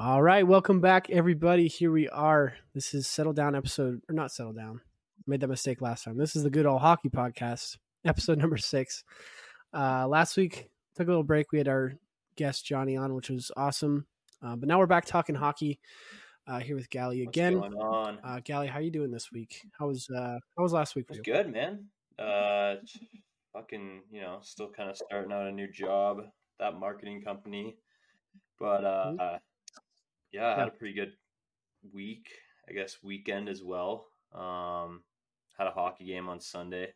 All right, welcome back, everybody. Here we are. This is Settle Down episode, or not Settle Down. Made that mistake last time. This is the Good Old Hockey Podcast, episode number six. Uh, last week, took a little break. We had our guest Johnny on, which was awesome. Uh, but now we're back talking hockey uh, here with Galli again. What's going on? Uh, Galli, how you doing this week? How was uh, how was last week It was you? good, man. Uh, fucking, you know, still kind of starting out a new job, that marketing company. But uh, Mhm. Yeah, I had a pretty good week. I guess weekend as well. Um, had a hockey game on Sunday.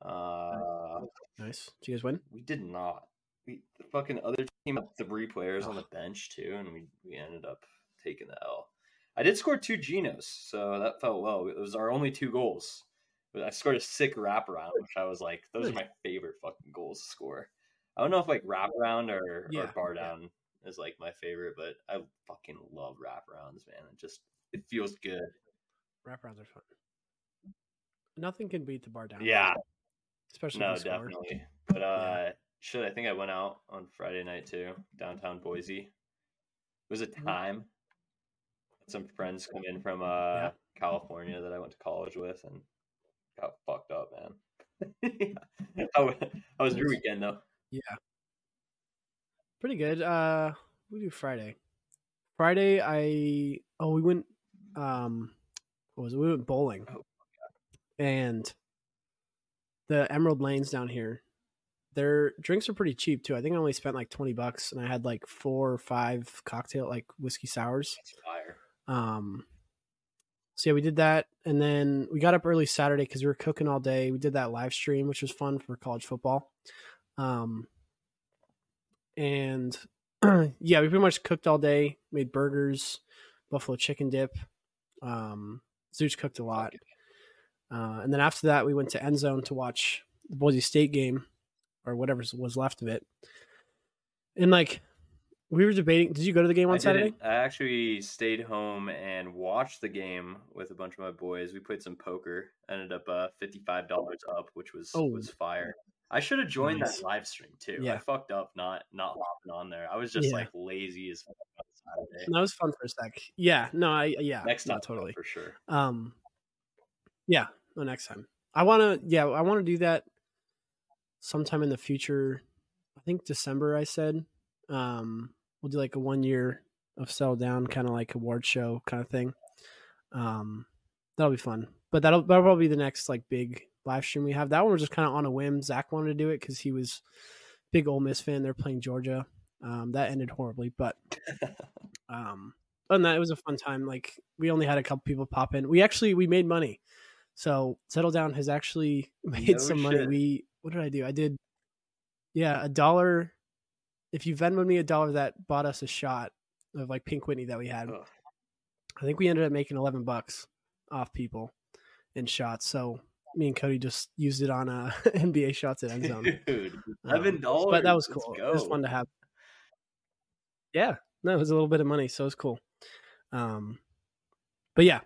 Uh, Nice. Did you guys win? we did not. We the fucking other team had three players on the bench too, and we we ended up taking the L. I did score two Genos, so that felt well. It was our only two goals. I scored a sick wraparound, which I was like, those are my favorite fucking goals to score. I don't know if like wraparound or, Yeah, or bar down is like my favorite, but I fucking love wraparounds, man. It just it feels good. Wraparounds are fun. Nothing can beat the bar down. Yeah, especially no, if you score. definitely. But uh, shit, I think I went out on Friday night too, downtown Boise. It was a Mhm. time. Had Some friends come in from uh Yeah. California that I went to college with and got fucked up, man. how, how was your weekend though? Yeah. Pretty good. Uh we do Friday. Friday I oh we went um what was it? We went bowling. Oh, And the Emerald Lanes down here, their drinks are pretty cheap too. I think I only spent like twenty bucks and I had like four or five cocktail like whiskey sours. Fire. Um, so yeah, we did that, and then we got up early Saturday because we were cooking all day. We did that live stream, which was fun for college football. Um, and yeah, we pretty much cooked all day. Made burgers, buffalo chicken dip. Um, Zeus cooked a lot, uh, and then after that, we went to End Zone to watch the Boise State game, or whatever was left of it. And like, we were debating. Did you go to the game on I Saturday? didn't. I actually stayed home and watched the game with a bunch of my boys. We played some poker. Ended up uh, fifty five dollars up, which was Oh. was fire. I should have joined Nice. that live stream too. I Yeah. fucked up not not hopping on there. I was just Yeah. like lazy as fuck. That was fun for a sec. Yeah, no, I yeah, Next no, time, totally. for sure. Um, yeah, no, next time. I want to. Yeah, I want to do that sometime in the future. I think December. I said. Um, we'll do like a one year of settle down, kind of like award show kind of thing. Um, that'll be fun. But that'll that'll probably be the next like big live stream we have. That one was just kind of on a whim. Zach wanted to do it because he was big Ole Miss fan. They're playing Georgia. Um, that ended horribly, but um, other than that, it was a fun time. Like we only had a couple people pop in. We actually we made money. So settle down has actually made No some money. We what did I do? I did yeah a dollar. If you Venmoed me a dollar, that bought us a shot of like Pink Whitney that we had. Ugh. I think we ended up making eleven bucks off people in shots. So me and Cody just used it on uh, NBA shots at end zone. Dude, Um, eleven dollars. but that was cool. It was fun to have. Yeah, no, it was a little bit of money, so it was cool. Um, but yeah,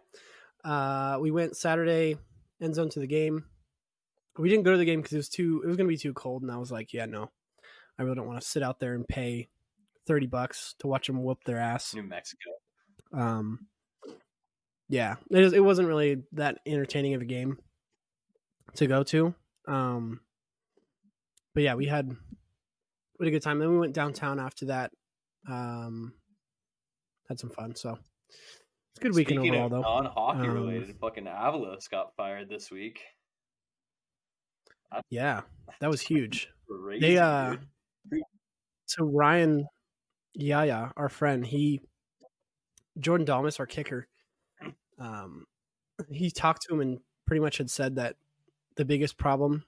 uh, we went Saturday end zone to the game. We didn't go to the game because it was too. It was going to be too cold, and I was like, yeah, no, I really don't want to sit out there and pay thirty bucks to watch them whoop their ass. New Mexico. Um, yeah, it, it wasn't really that entertaining of a game to go to. Um, but yeah, we had we had a good time. Then we went downtown after that. Um, had some fun. So it's a good weekend Speaking overall, of though. non-hockey Um, related, fucking Avalos got fired this week. Yeah, that was huge. Crazy, They uh, dude. so Ryan Yaya, our friend, he Jordan Dalmas, our kicker, um, he talked to him and pretty much had said that the biggest problem.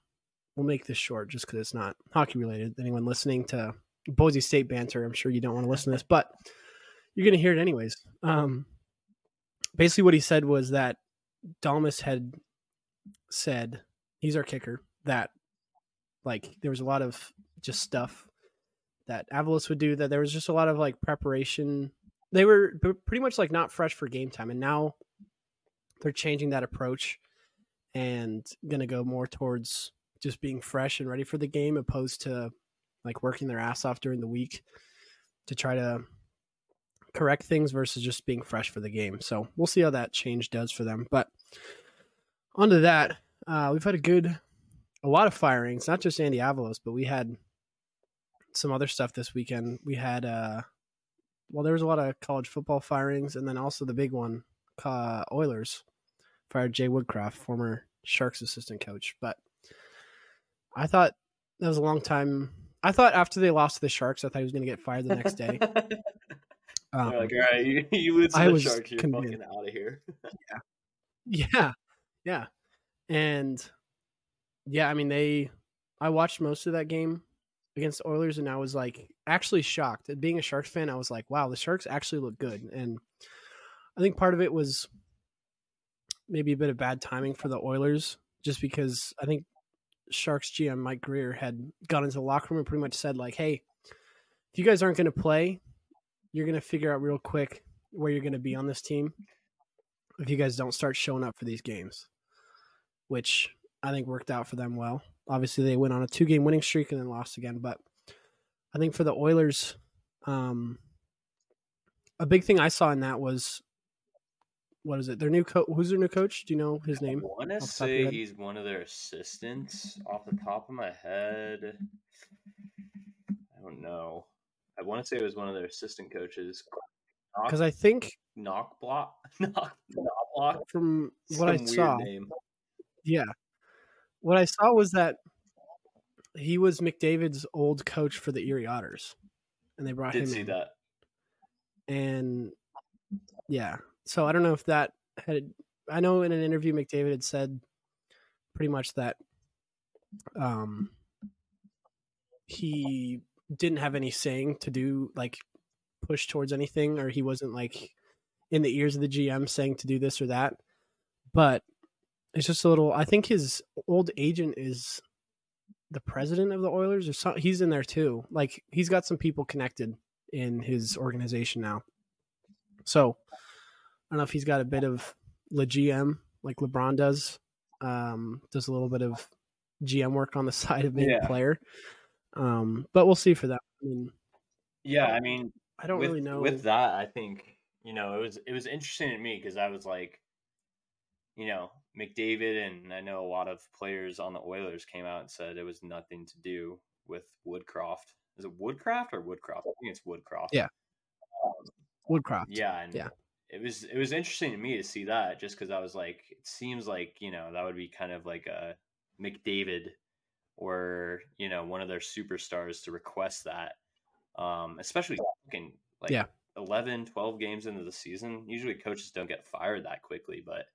We'll make this short just because it's not hockey related. Anyone listening to Boise State banter, I'm sure you don't want to listen to this, but you're going to hear it anyways. Um, basically, what he said was that Dalmas had said he's our kicker that like there was a lot of just stuff that Avalos would do that there was just a lot of like preparation. They were pretty much like not fresh for game time, and now they're changing that approach and gonna go more towards just being fresh and ready for the game, opposed to like working their ass off during the week to try to correct things versus just being fresh for the game. So we'll see how that change does for them. But onto that, uh, we've had a good, a lot of firings, not just Andy Avalos, but we had some other stuff this weekend. We had, uh, well, there was a lot of college football firings, and then also the big one, uh, Oilers fired Jay Woodcroft, former Sharks assistant coach. But I thought that was a long time. I thought after they lost to the Sharks, I thought he was going to get fired the next day. Um, like, all right, you, you lose to I the was Sharks, you're convinced. fucking out of here. Yeah, yeah, and yeah, I mean they. I watched most of that game against the Oilers, and I was like actually shocked. Being a Sharks fan, I was like, wow, the Sharks actually look good, and I think part of it was maybe a bit of bad timing for the Oilers, just because I think Sharks GM Mike Grier had gone into the locker room and pretty much said like, hey, if you guys aren't going to play, you're going to figure out real quick where you're going to be on this team if you guys don't start showing up for these games, which I think worked out for them well. Obviously, they went on a two game winning streak and then lost again. But I think for the Oilers, um, a big thing I saw in that was what is it? Their new coach. Who's their new coach? Do you know his name? I want to off the top of say he's one of their assistants. Off the top of my head, I don't know. I want to say it was one of their assistant coaches. Because I think Knock block, knock, knock block. from what I saw, name. yeah, what I saw was that he was McDavid's old coach for the Erie Otters, and they brought Did him see in. that. and yeah so i don't know if that had i know in an interview mcdavid had said pretty much that um he didn't have any saying to do like push towards anything or he wasn't like in the ears of the gm saying to do this or that but it's just a little i think his old agent is the president of the oilers or some he's in there too like he's got some people connected in his organization now. So don't know if he's got a bit of le GM like LeBron does. Um, does a little bit of GM work on the side of being Yeah. a player. Um, but we'll see for that. I mean, Yeah, I mean, I don't with, really know. With that, I think you know it was it was interesting to me because I was like, you know, McDavid and I know a lot of players on the Oilers came out and said it was nothing to do with Woodcroft. Is it Woodcraft or Woodcroft? I think it's Woodcroft. Yeah. Woodcroft. Yeah, and Yeah. It was it was interesting to me to see that just because I was like, it seems like you know that would be kind of like a McDavid or you know one of their superstars to request that, um, especially fucking like Yeah. 11, 12 games into the season. Usually coaches don't get fired that quickly, but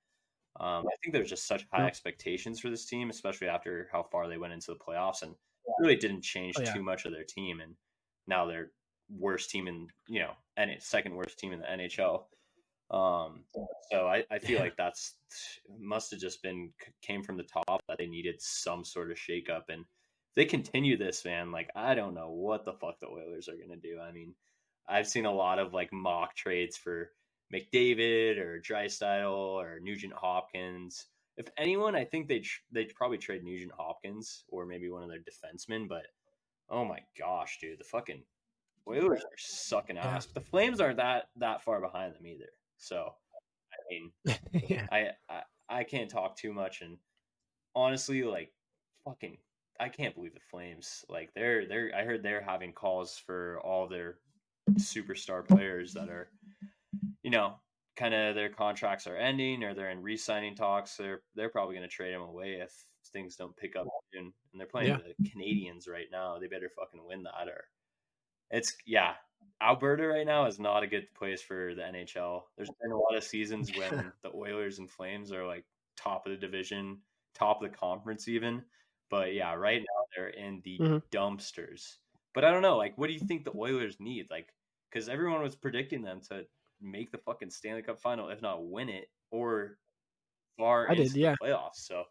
um, I think there's just such high Yeah. expectations for this team, especially after how far they went into the playoffs and really didn't change Oh, yeah. too much of their team. And now they're worst team in, you know, and second worst team in the NHL. Um, so I, I feel like that's must have just been came from the top that they needed some sort of shakeup. And if they continue this, man, like I don't know what the fuck the Oilers are gonna do. I mean, I've seen a lot of like mock trades for McDavid or Draisaitl or Nugent Hopkins. If anyone, I think they'd they'd probably trade Nugent Hopkins or maybe one of their defensemen. But oh my gosh, dude, the fucking Oilers are sucking ass. But the Flames aren't that that far behind them either. So I mean, yeah. I, I I can't talk too much and honestly like fucking I can't believe the Flames like they're they're I heard they're having calls for all their superstar players that are you know kind of their contracts are ending or they're in re-signing talks they're they're probably going to trade them away if things don't pick up soon and they're playing Yeah. the Canadiens right now they better fucking win that or it's yeah Alberta right now is not a good place for the NHL. There's been a lot of seasons when the Oilers and Flames are like top of the division, top of the conference even. But yeah, right now they're in the Mhm. dumpsters. But I don't know, like what do you think the Oilers need? Like cuz everyone was predicting them to make the fucking Stanley Cup final if not win it or far I into did, the yeah. playoffs. So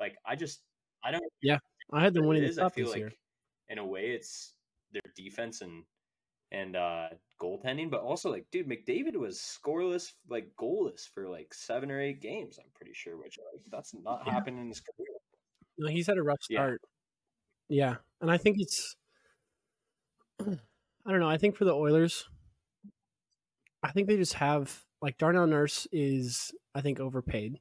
like I just I don't Yeah, I had them winning the I cup feel this like year. in a way it's their defense and and uh goaltending, but also like dude, McDavid was scoreless, like goalless for like seven or eight games, I'm pretty sure, which like that's not Yeah. happened in his career. No, he's had a rough start. Yeah, and I think it's I don't know. I think for the Oilers, I think they just have like Darnell Nurse is I think overpaid.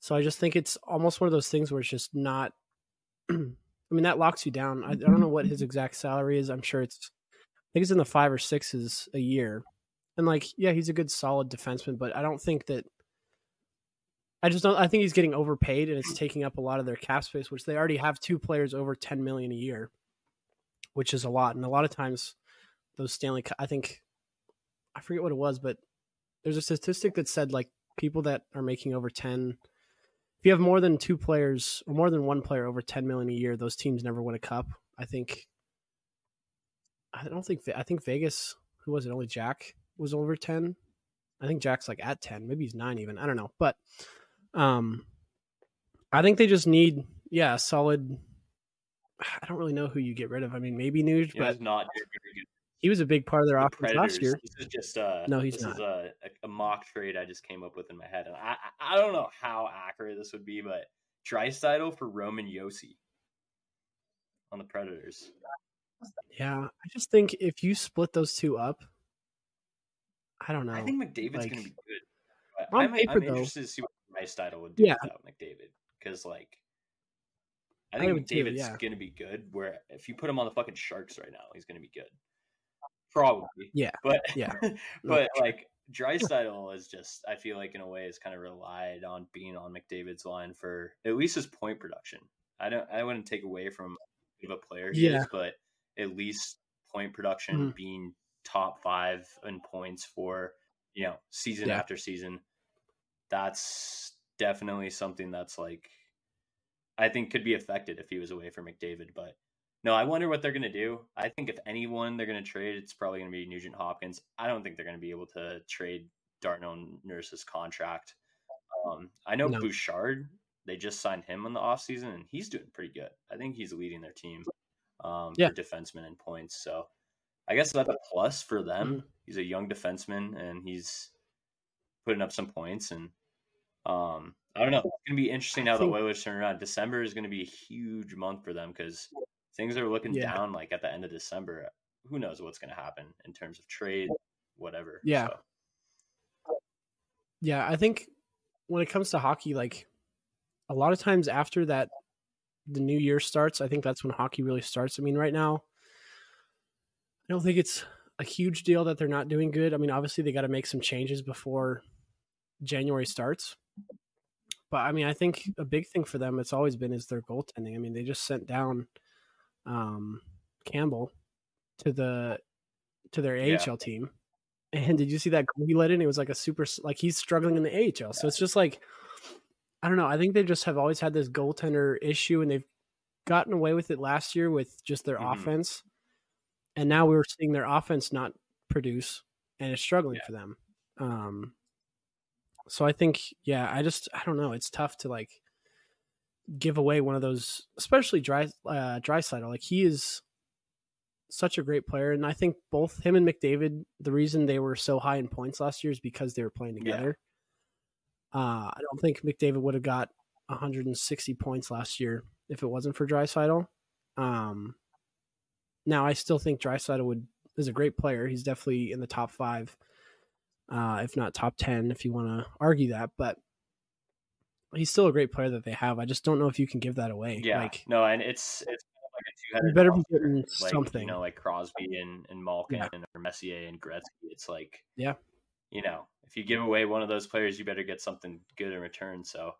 So I just think it's almost one of those things where it's just not. I mean that locks you down. I, I don't know what his exact salary is. I'm sure it's think it's in the five or sixes a year, and like yeah, he's a good solid defenseman, but I don't think that. I just don't. I think he's getting overpaid, and it's taking up a lot of their cap space, which they already have two players over ten million a year, which is a lot. And a lot of times, those Stanley, I think, I forget what it was, but there's a statistic that said like people that are making over ten if you have more than two players or more than one player over 10 million a year, those teams never win a cup. I think I don't think I think Vegas who was it only Jack was over 10. I think Jack's like at 10, maybe he's 9 even. I don't know. But um I think they just need yeah, a solid I don't really know who you get rid of. I mean, maybe Nuge, He but not doing very good. he was a big part of their The offense last year. This is just uh No, he's this is not. a, a, a mock trade I just came up with in my head, and I I don't know how accurate this would be, but Draisaitl for Roman Josi on the Predators. Yeah, I just think if you split those two up, I don't know. I think McDavid's like, gonna be good. On I'm, paper, I'm though- interested to see what would do Yeah. without McDavid because like. I I think too, McDavid's yeah. gonna be good. Where if you put him on the fucking Sharks right now, he's gonna be good. Probably. Yeah, But yeah. but like Draisaitl is just I feel like in a way is kind of relied on being on McDavid's line for at least his point production. I don't I wouldn't take away from of a player he Yeah. is, but at least point production Mhm. being top five in points for you know season Yeah. after season. That's definitely something that's like I think could be affected if he was away from McDavid, but no, I wonder what they're going to do. I think if anyone they're going to trade, it's probably going to be Nugent Hopkins. I don't think they're going to be able to trade Darnell Nurse's contract. Um, I know No. Bouchard, they just signed him in the offseason, and he's doing pretty good. I think he's leading their team um, Yeah. for defensemen and points. So I guess that's a plus for them. Mhm. He's a young defenseman, and he's putting up some points. And um, I don't know. It's going to be interesting how the Oilers turn around. December is going to be a huge month for them because things are looking Yeah. down like at the end of December. Who knows what's going to happen in terms of trade, whatever. Yeah. So, Yeah, I think when it comes to hockey, like a lot of times after that, the new year starts. I think that's when hockey really starts. I mean, right now, I don't think it's a huge deal that they're not doing good. I mean, obviously they got to make some changes before January starts. But I mean, I think a big thing for them, it's always been, is their goaltending. I mean, they just sent down um, Campbell to the to their Yeah. AHL team. And did you see that goal he let in? It was like a super like he's struggling in the AHL. So it's just like I don't know. I think they just have always had this goaltender issue, and they've gotten away with it last year with just their Mhm. offense. And now we're seeing their offense not produce, and it's struggling Yeah. for them. Um, so I think, yeah, I just I don't know. It's tough to like give away one of those, especially dry uh, Draisaitl. Like he is such a great player, and I think both him and McDavid. The reason they were so high in points last year is because they were playing Yeah. Uh, I don't think McDavid would have got 160 points last year if it wasn't for Draisaitl. Um, now I still think Draisaitl would is a great player. He's definitely in the top five, uh, if not top ten, if you want to argue that. But he's still a great player that they have. I just don't know if you can give that away. yeah. like no, and it's it's like a two-headed better be getting like, something. You know, like Crosby and, and Malkin Yeah. or Messier and Gretzky. It's like, Yeah. you know, if you give away one of those players, you better get something good in return. So,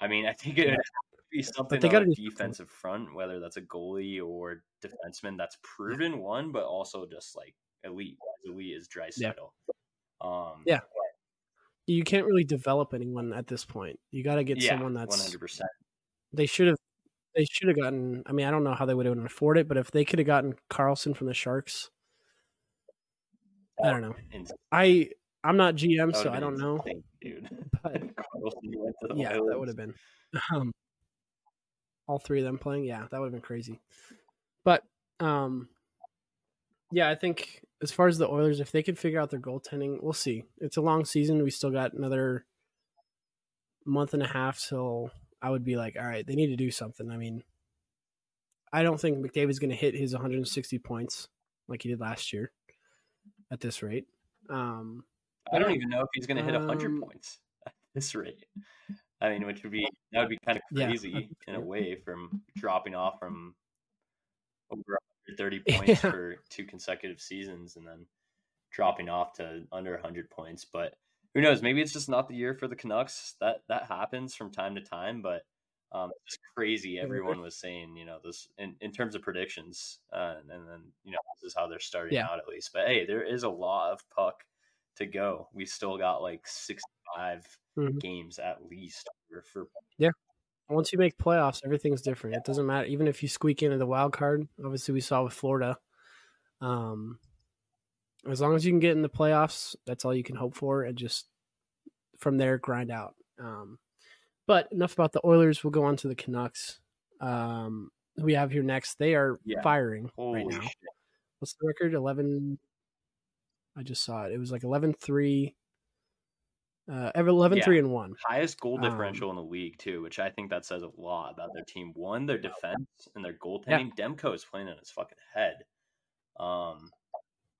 I mean, I think it would Yeah. have to be something they on the defensive front, whether that's a goalie or defenseman that's proven one, but also just like elite. Elite is Draisaitl. Um, Yeah. you can't really develop anyone at this point. You got to get yeah, someone that's 100%. they should have they should have gotten I mean I don't know how they would have afford it but if they could have gotten Karlsson from the Sharks I don't know. I I'm not GM so I don't know insane, dude. but Karlsson went to the yeah that would have been um all three of them playing yeah that would have been crazy. But um yeah I think as far as the Oilers if they can figure out their goaltending we'll see. It's a long season we still got another month and a half till I would be like all right they need to do something. I mean I don't think McDavid's going to hit his 160 points like he did last year at this rate. Um, I don't even know if he's going to hit hundred Um, points at this rate. I mean, which would be that would be kind of crazy that'd in a way from dropping off from over 130 points Yeah. for two consecutive seasons and then dropping off to under 100 points. But who knows? Maybe it's just not the year for the Canucks. That that happens from time to time, but um, it's crazy. Everyone was saying, you know, this in, in terms of predictions, uh, and then you know this is how they're starting Yeah. out at least. But hey, there is a lot of puck to go. We still got like 65 Mhm. games at least for, for once you make playoffs, everything's different. It doesn't matter, even if you squeak into the wild card. Obviously, we saw with Florida. Um, as long as you can get in the playoffs, that's all you can hope for, and just from there grind out. Um, but enough about the Oilers. We'll go on to the Canucks. Um, we have here next. They are Yeah. firing holy right now. shit. What's the record? Eleven. I just saw it. It was like 11-3. Uh, 11 3 and one. highest goal Um, differential in the league too, which I think that says a lot about their team. One, their defense and their goaltending. Demko is playing on his fucking head. Um,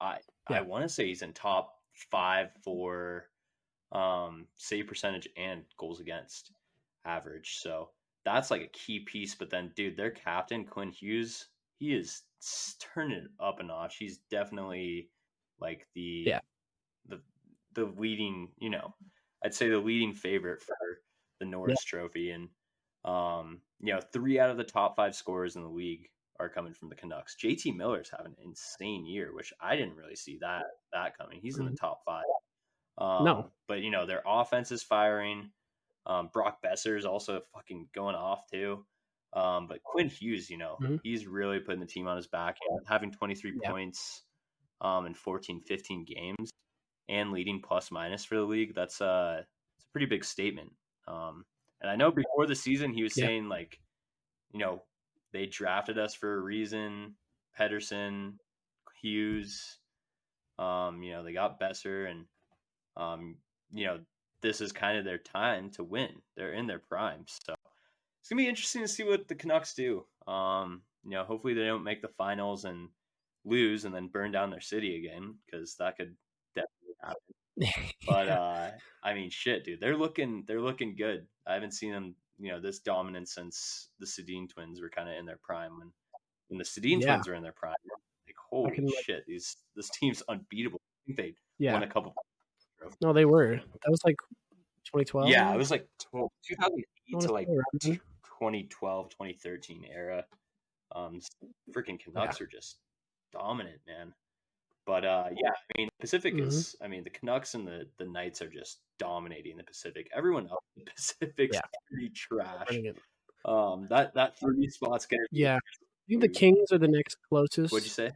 I Yeah. I want to say he's in top five for um save percentage and goals against average. So that's like a key piece. But then, dude, their captain Quinn Hughes, he is turning it up a notch. He's definitely like the Yeah. the the leading, you know, I'd say the leading favorite for the Norris Trophy, and um, you know, three out of the top five scorers in the league are coming from the Canucks. JT Miller's having an insane year, which I didn't really see that that coming. He's in the top five. Um, No. but you know, their offense is firing. Um, Brock Boeser is also fucking going off too. Um, but Quinn Hughes, you know, Mhm. he's really putting the team on his back, and having 23 Yeah. points um, in 14, 15 games and leading plus minus for the league. That's uh, it's a pretty big statement. Um, and I know before the season he was Yeah. saying like, you know, they drafted us for a reason. Pettersson, Hughes, um, you know, they got Boeser, and um, you know, this is kind of their time to win. They're in their prime, so it's gonna be interesting to see what the Canucks do. Um, you know, hopefully they don't make the finals and lose and then burn down their city again because that could definitely happen. But uh, I mean, shit, dude, they're looking they're looking good. I haven't seen them, you know, this dominant since the Sedin twins were kind of in their prime when when the Sedin Yeah. twins were in their prime. Like, holy can, shit, these this team's unbeatable. I think they yeah. won a couple. No, they were. That was like 2012. yeah, it was like tw- 2008 wanna like say 2012, 2013 era. Um, freaking Canucks are just dominant, man. But uh, yeah, I mean, Pacific Mhm. is. I mean, the Canucks and the the Knights are just dominating the Pacific. Everyone else in the Pacific's Yeah. pretty trash. Um, that that three spots gonna Yeah. I think the Kings are the next closest What'd you say?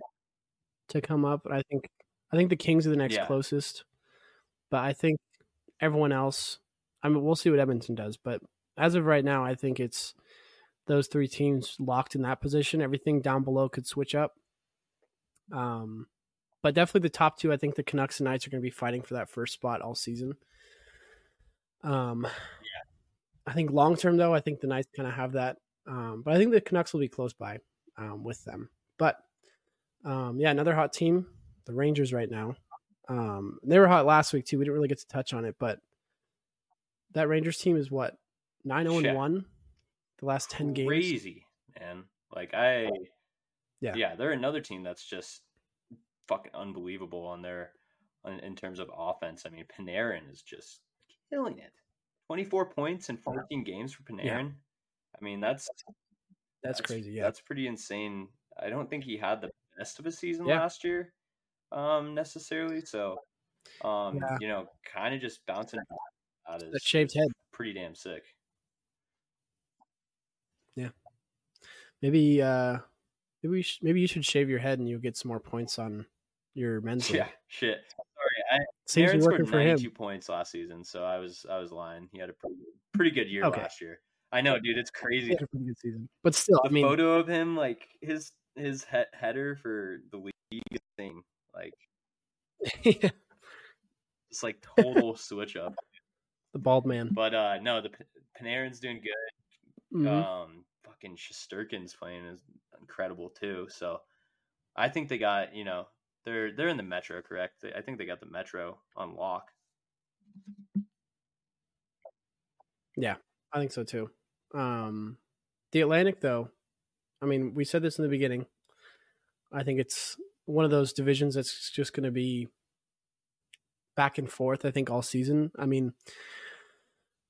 to come up. I think I think the Kings are the next Yeah. closest. But I think everyone else I mean we'll see what Edmonton does, but as of right now I think it's those three teams locked in that position. Everything down below could switch up. Um but definitely the top two, I think the Canucks and Knights are going to be fighting for that first spot all season. Um, yeah. I think long term though, I think the Knights kind of have that. Um, but I think the Canucks will be close by um, with them. But um, yeah, another hot team, the Rangers right now. Um, they were hot last week too. We didn't really get to touch on it, but that Rangers team is what nine zero Shit. and one the last ten games. Crazy, man. Like I, Yeah. yeah, they're another team that's just fucking unbelievable on their, on, in terms of offense. I mean, Panarin is just killing it. Twenty four points in fourteen games for Panarin. I mean, that's That's crazy. Yeah, that's pretty insane. I don't think he had the best of a season Yeah. last year, um, necessarily. So, um, Yeah. you know, kind of just bouncing out that is shaved head. pretty damn sick. Yeah. Maybe uh, maybe we sh- maybe you should shave your head and you'll get some more points on your men's league. Yeah, shit. Sorry, I Seems Aaron scored him. 92 points last season, so I was I was lying. He had a pretty pretty good year Okay. last year. I know, dude. It's crazy. A pretty good season, but still, The I mean, photo of him, like his his he- header for the league thing, like it's like total switch up. the bald man. But uh no, the P- Panarin's doing good. Mhm. Um, fucking Shesterkin's playing is incredible too. So I think they got you know They're they're in the Metro, correct? I think they got the Metro on lock. Yeah, I think so too. Um, the Atlantic, though, I mean, we said this in the beginning. I think it's one of those divisions that's just going to be back and forth. I think all season. I mean,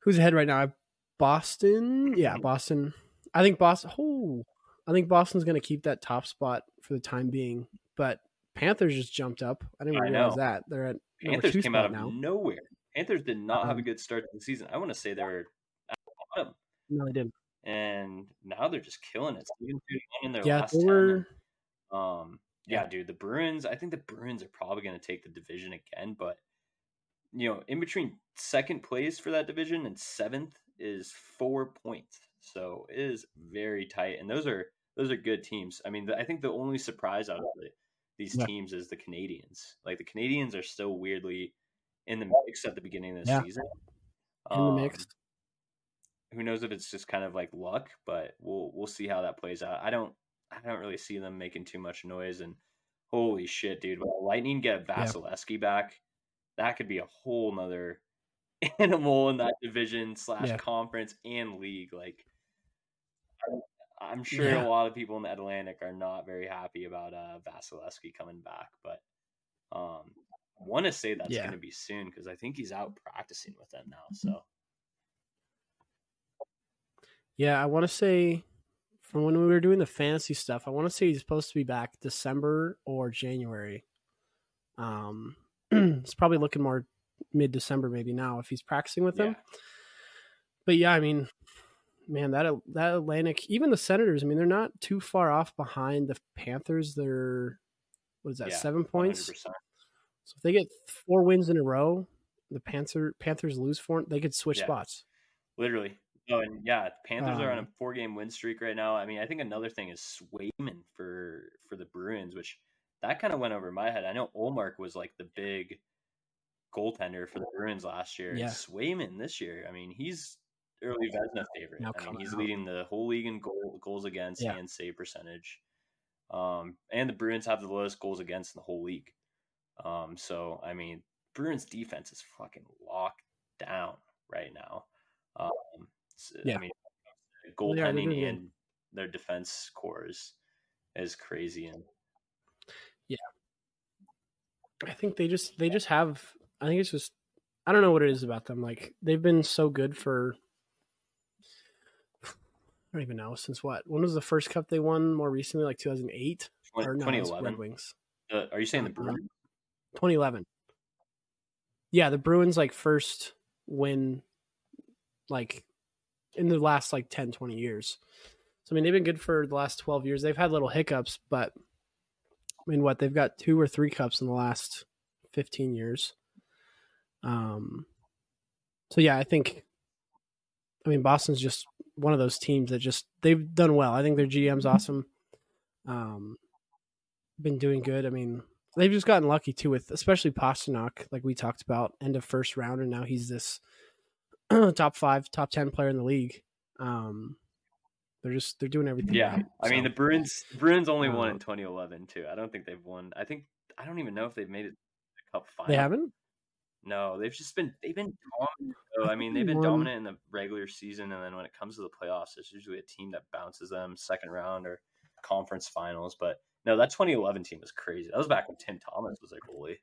who's ahead right now? Boston. Yeah, Boston. I think Boston. Oh, I think Boston's going to keep that top spot for the time being. But Panthers just jumped up. I didn't I realize know. that they're at Panthers came out of now. nowhere. Panthers did not have a Um, good start to the season. I want to say they were at the bottom, No, they didn't. and now they're just killing it. Seven, two, one in their Yeah, last they were. Um, yeah, Yeah. dude, the Bruins. I think the Bruins are probably going to take the division again, but you know, in between second place for that division and seventh is four points, so it is very tight. And those are those are good teams. I mean, the, I think the only surprise out of the, these Yeah. teams is the Canadiens. Like the Canadiens are still weirdly in the mix at the beginning of the Yeah. season. In the Um, mix. who knows if it's just kind of like luck, but we'll we'll see how that plays out. I don't I don't really see them making too much noise. And holy shit, dude, when Lightning get Yeah. Back, that could be a whole nother animal in that division slash conference and league. Like, I'm- sure Yeah. a lot of people in the Atlantic are not very happy about uh, Vasilevskiy coming back, but um, I want to say that's Yeah. going to be soon because I think he's out practicing with them now. So. Yeah, I want to say from when we were doing the fantasy stuff, I want to say he's supposed to be back December or January. Um, it's probably looking more mid December maybe now if he's practicing with them. Yeah. But yeah, I mean, man, that that Atlantic, even the Senators, I mean, they're not too far off behind the Panthers. They're what is that, Yeah, seven points? 100%. So if they get four wins in a row, the Panther Panthers lose four, they could switch Yeah. spots. Literally. Oh, and yeah, the Panthers are on a Um, four-game win streak right now. I mean, I think another thing is Swayman for for the Bruins, which that kind of went over my head. I know Ullmark was like the big goaltender for the Bruins last year. Yeah. Swayman this year, I mean, he's early Vezina favorite. Now I mean, he's out. leading the whole league in goal, goals against Yeah. and save percentage. Um, and the Bruins have the lowest goals against in the whole league. Um, so I mean, Bruins defense is fucking locked down right now. Um, s- Yeah. I mean, They are, they're goaltending good. and their defense scores is crazy. And yeah, I think they just they just have I think it's just I don't know what it is about them. Like they've been so good for don't even know since what? When was the first cup they won more recently? Like 2008 or no, 2011. Red Wings. Uh, are you saying the Bruins? 2011. Yeah, the Bruins like first win like in the last like 10 20 years. So I mean they've been good for the last 12 years. They've had little hiccups, but I mean what? They've got two or three cups in the last 15 years. Um so yeah, I think I mean Boston's just one of those teams that just they've done well. I think their GM's awesome. Um been doing good. I mean, they've just gotten lucky too with especially Pastrnak, like we talked about, end of first round, and now he's this top five, top ten player in the league. Um, they're just they're doing everything. Yeah, right, I mean the Bruins. Bruins only won Um, in 2011 too. I don't think they've won. I think I don't even know if they've made it a cup final. they haven't. No, they've just been they've been dominant. Though. I mean, they've been dominant in the regular season, and then when it comes to the playoffs, it's usually a team that bounces them second round or conference finals. But no, that 2011 team was crazy. That was back when Tim Thomas was their goalie.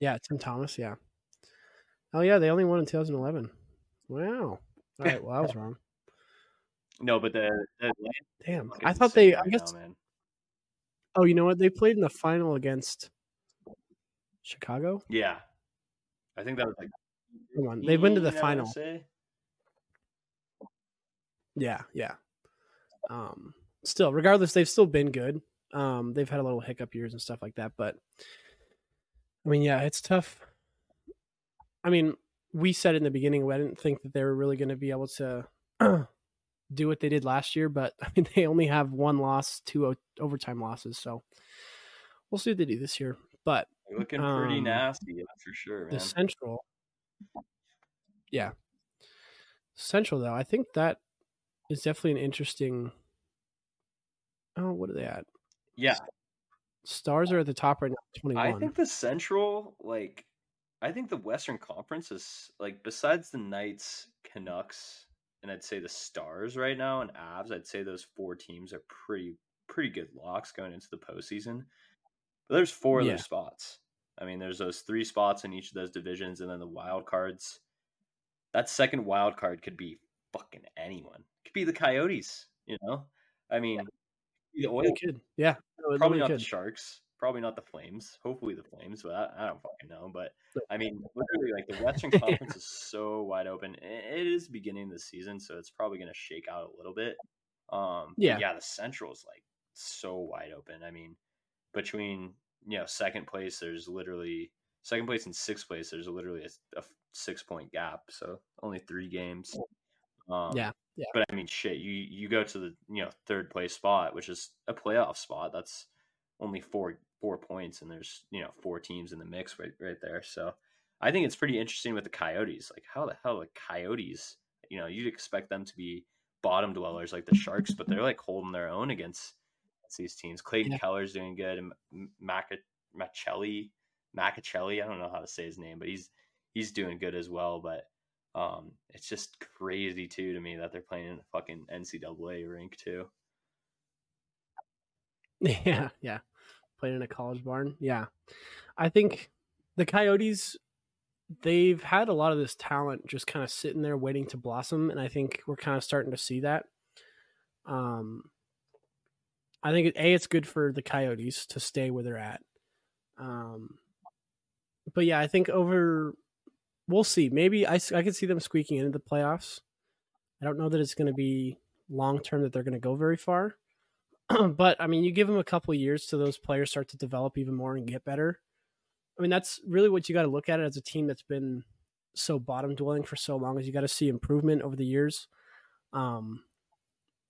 Yeah, Tim Thomas. Yeah. Oh yeah, they only won in 2011. Wow. All right. Well, I was wrong. No, but the, the Damn. I thought they. insane I guess. now. Oh, you know what? They played in the final against Chicago. Yeah, I think that was like Come on, they went to the I final. Yeah, yeah. Um, still, regardless, they've still been good. Um, they've had a little hiccup years and stuff like that, but I mean, yeah, it's tough. I mean, we said in the beginning we didn't think that they were really going to be able to do what they did last year, but I mean, they only have one loss, two o- overtime losses, so we'll see what they do this year. But Looking pretty Um, nasty, that's for sure, man. the Central, yeah, Central though, I think that is definitely an interesting. Oh, what are they at? Yeah. Stars are at the top right now, twenty one. I think the Central, like, I think the Western Conference is like besides the Knights, Canucks, and I'd say the Stars right now and Avs. I'd say those four teams are pretty pretty good locks going into the postseason. But there's four Yeah. other spots. I mean, there's those three spots in each of those divisions, and then the wild cards. That second wild card could be fucking anyone. Could be the Coyotes. You know, I mean, the Oilers. It could. Yeah. No, Probably not could. the Sharks. Probably not the Flames. Hopefully the Flames, but I, I don't fucking know. But I mean, literally, like the Western Yeah. Conference is so wide open. It is beginning of the season, so it's probably going to shake out a little bit. Um, Yeah. yeah. The Central is like so wide open. I mean, between you know second place, there's literally second place and sixth place. There's literally a, a six point gap, so only three games. Um, Yeah, yeah. But I mean, shit, you you go to the you know third place spot, which is a playoff spot. That's only four four points, and there's you know four teams in the mix right right there. So I think it's pretty interesting with the Coyotes. Like, how the hell the Coyotes? You know, you'd expect them to be bottom dwellers like the Sharks, but they're like holding their own against, against these teams. Clayton Yeah. Keller's doing good, and M- Maca Machelli, Macachelli. I don't know how to say his name, but he's he's doing good as well. But um, it's just crazy too to me that they're playing in a fucking NCAA rink too. Yeah, yeah. Playing in a college barn. Yeah. I think the Coyotes they've had a lot of this talent just kind of sitting there waiting to blossom and I think we're kind of starting to see that. Um I think a it's good for the Coyotes to stay where they're at. Um but yeah, I think over we'll see. Maybe I I could see them squeaking into the playoffs. I don't know that it's going to be long term that they're going to go very far. but I mean, you give them a couple years to those players start to develop even more and get better. I mean, that's really what you got to look at it as a team that's been so bottom dwelling for so long. Is you got to see improvement over the years. Um,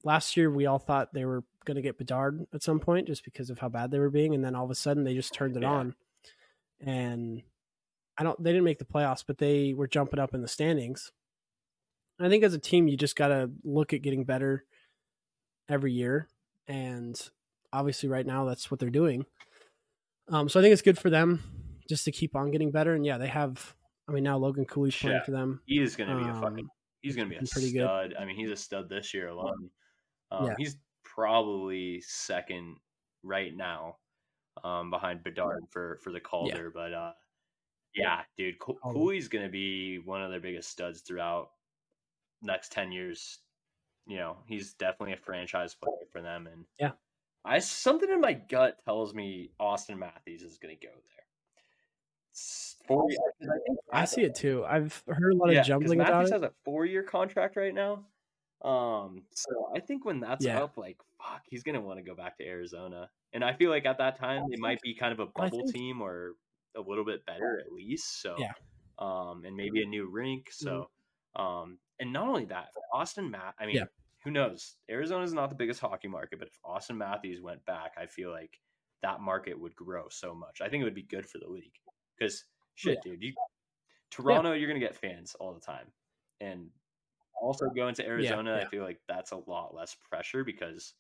last year we all thought they were going to get Bedard at some point just because of how bad they were being, and then all of a sudden they just turned it Yeah. on. And I don't. They didn't make the playoffs, but they were jumping up in the standings. I think as a team, you just got to look at getting better every year, and obviously, right now, that's what they're doing. Um, so I think it's good for them just to keep on getting better. And yeah, they have. I mean, now Logan Cooley's playing Yeah. for them. He is going to be a fucking. Um, He's going to be a pretty good. stud. I mean, he's a stud this year alone. Um, Yeah. He's probably second right now, um, behind Bedard for for the Calder. But uh, yeah, dude. Cooley's going to be one of their biggest studs throughout next ten years. You know, he's definitely a franchise player for them, and Yeah. I something in my gut tells me Auston Matthews is going to go there. Four- I I see it too. I've heard a lot of jumbling about Matthews it. has a four-year contract right now. Um, so I think when that's Yeah. up, like fuck, he's gonna want to go back to Arizona. And I feel like at that time they might be kind of a bubble think- team or a little bit better at least. So Yeah. um, and maybe a new rink. So um, and not only that, Auston Matt. I mean, Yeah. who knows? Arizona's not the biggest hockey market, but if Auston Matthews went back, I feel like that market would grow so much. I think it would be good for the league because shit, dude, you Toronto, you're gonna get fans all the time, and also going to Arizona, I yeah. feel like that's a lot less pressure because,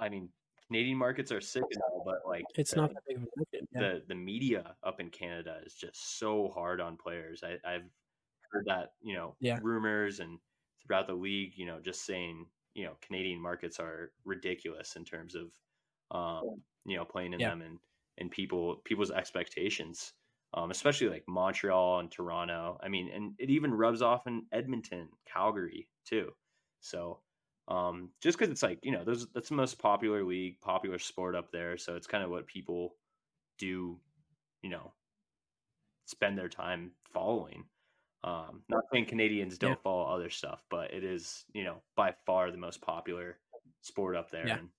I mean, Canadian markets are sick and all, but like It's the, not that big of a market. Yeah. the the media up in Canada is just so hard on players. I, I've heard that you know Yeah. rumors and throughout the league, you know, just saying you know Canadian markets are ridiculous in terms of um, you know playing in Yeah. them and and people people's expectations. Um, especially like Montreal and Toronto. I mean, and it even rubs off in Edmonton, Calgary too. So, um, just because it's like you know, those that's the most popular league, popular sport up there. So it's kind of what people do, you know, spend their time following. Um, not saying Canadians don't Yeah. follow other stuff, but it is you know by far the most popular sport up there. Yeah. And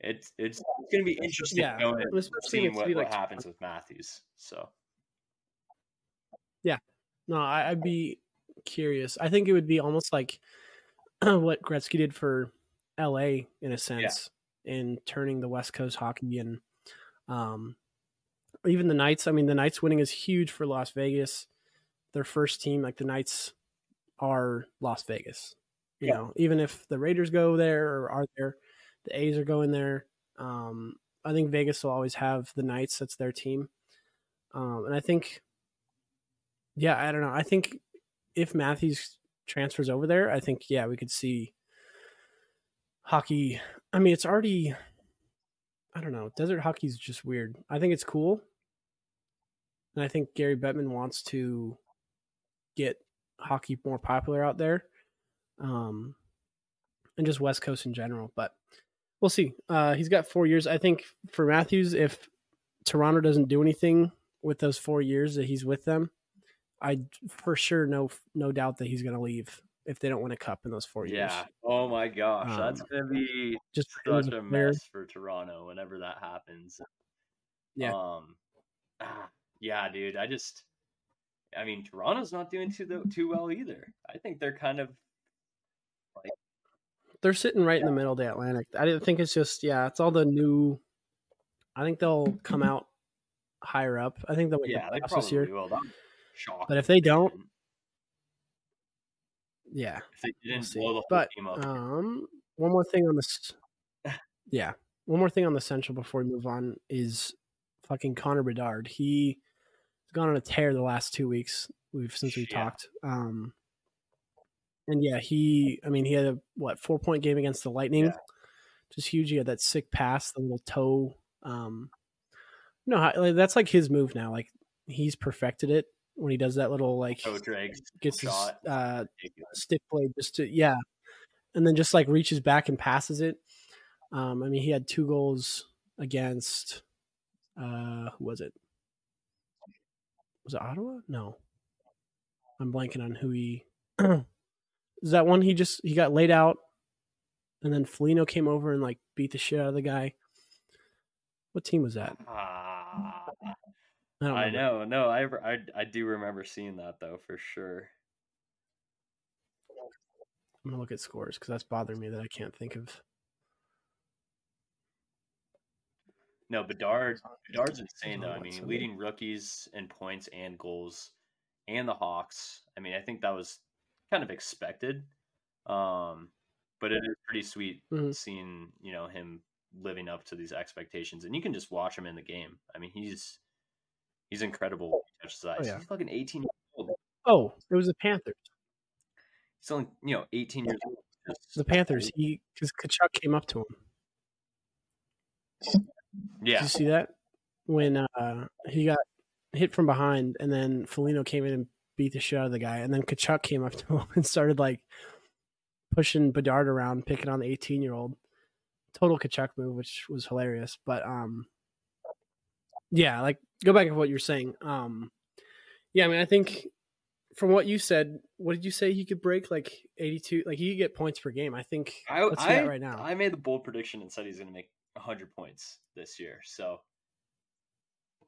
it's it's, it's going to be interesting Yeah, going especially seeing what, be what happens with Matthews. So No, I, I'd be curious. I think it would be almost like what Gretzky did for LA in a sense in turning the West Coast hockey and um, even the Knights. I mean, the Knights winning is huge for Las Vegas. Their first team, like the Knights, are Las Vegas. You Yeah. know, even if the Raiders go there or are there, the A's are going there. Um, I think Vegas will always have the Knights. That's their team. Um, and I think, yeah, I don't know. I think if Matthews transfers over there, I think yeah, we could see hockey. I mean, it's already. I don't know. Desert hockey is just weird. I think it's cool, and I think Gary Bettman wants to get hockey more popular out there, um, and just West Coast in general. But we'll see. Uh, he's got four years. I think for Matthews, if Toronto doesn't do anything with those four years that he's with them, I for sure no no doubt that he's going to leave if they don't win a cup in those four years. Yeah. Oh my gosh, Um, that's gonna be just such a mess for Toronto whenever that happens. Yeah. Um. ah, yeah, dude. I just. I mean, Toronto's not doing too too well either. I think they're kind of like They're sitting right in the middle of the Atlantic. I think it's just yeah, it's all the new. I think they'll come out higher up. I think they'll make yeah. the playoffs probably this year. will. But if they don't, yeah, if they didn't see. blow the But team up, um, one more thing on this. Yeah, one more thing on the Central before we move on is fucking Connor Bedard. He's gone on a tear the last two weeks. We've since we Yeah. talked. Um, and yeah, he. I mean, he had a what four point game against the Lightning, Yeah. just huge. He had that sick pass, the little toe. Um, no, like, that's like his move now. Like he's perfected it when he does that little like gets his uh, stick blade just to yeah, and then just like reaches back and passes it. Um, I mean, he had two goals against uh, who was it? Was it Ottawa? No, I'm blanking on who he. Is that one he just he got laid out, and then Foligno came over and like beat the shit out of the guy. What team was that? Ah, I, I know. No, I, I I do remember seeing that though for sure. I'm gonna look at scores because that's bothering me that I can't think of. No, Bedard Bedard's insane though. I mean, leading rookies in points and goals, and the Hawks. I mean, I think that was kind of expected. Um, but it is pretty sweet Mhm. seeing you know him living up to these expectations, and you can just watch him in the game. I mean, he's he's incredible. when he touches the ice. yeah. He's fucking eighteen years old. Oh, it was the Panthers. He's only you know eighteen years old. The Panthers. He because Tkachuk came up to him. Did Yeah, you see that when uh, he got hit from behind, and then Foligno came in and beat the shit out of the guy, and then Tkachuk came up to him and started like pushing Bedard around, picking on the 18 year old. Total Tkachuk move, which was hilarious. But um, yeah, like go back to what you're saying. Um, yeah, I mean, I think from what you said, what did you say he could break like 82? Like he could get points per game. I think I, let's I, that right now. I made the bold prediction and said he's going to make 100 points this year. So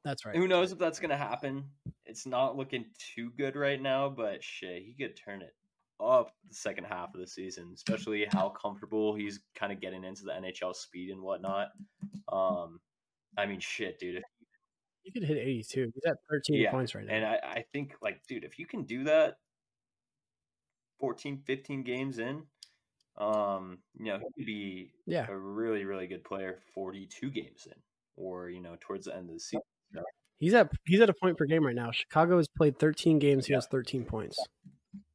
That's right. who knows if that's going to happen? It's not looking too good right now, but shit, he could turn it up the second half of the season, especially how comfortable he's kind of getting into the NHL speed and whatnot. Um, I mean, shit, dude. If, He could hit 82. He's at 13 Yeah, points right now. and I, I think, like, dude, if you can do that 14, 15 games in, um, you know, he could be yeah. a really, really good player 42 games in, or, you know, towards the end of the season. He's at he's at a point per game right now. Chicago has played 13 games. He Yeah. has 13 points.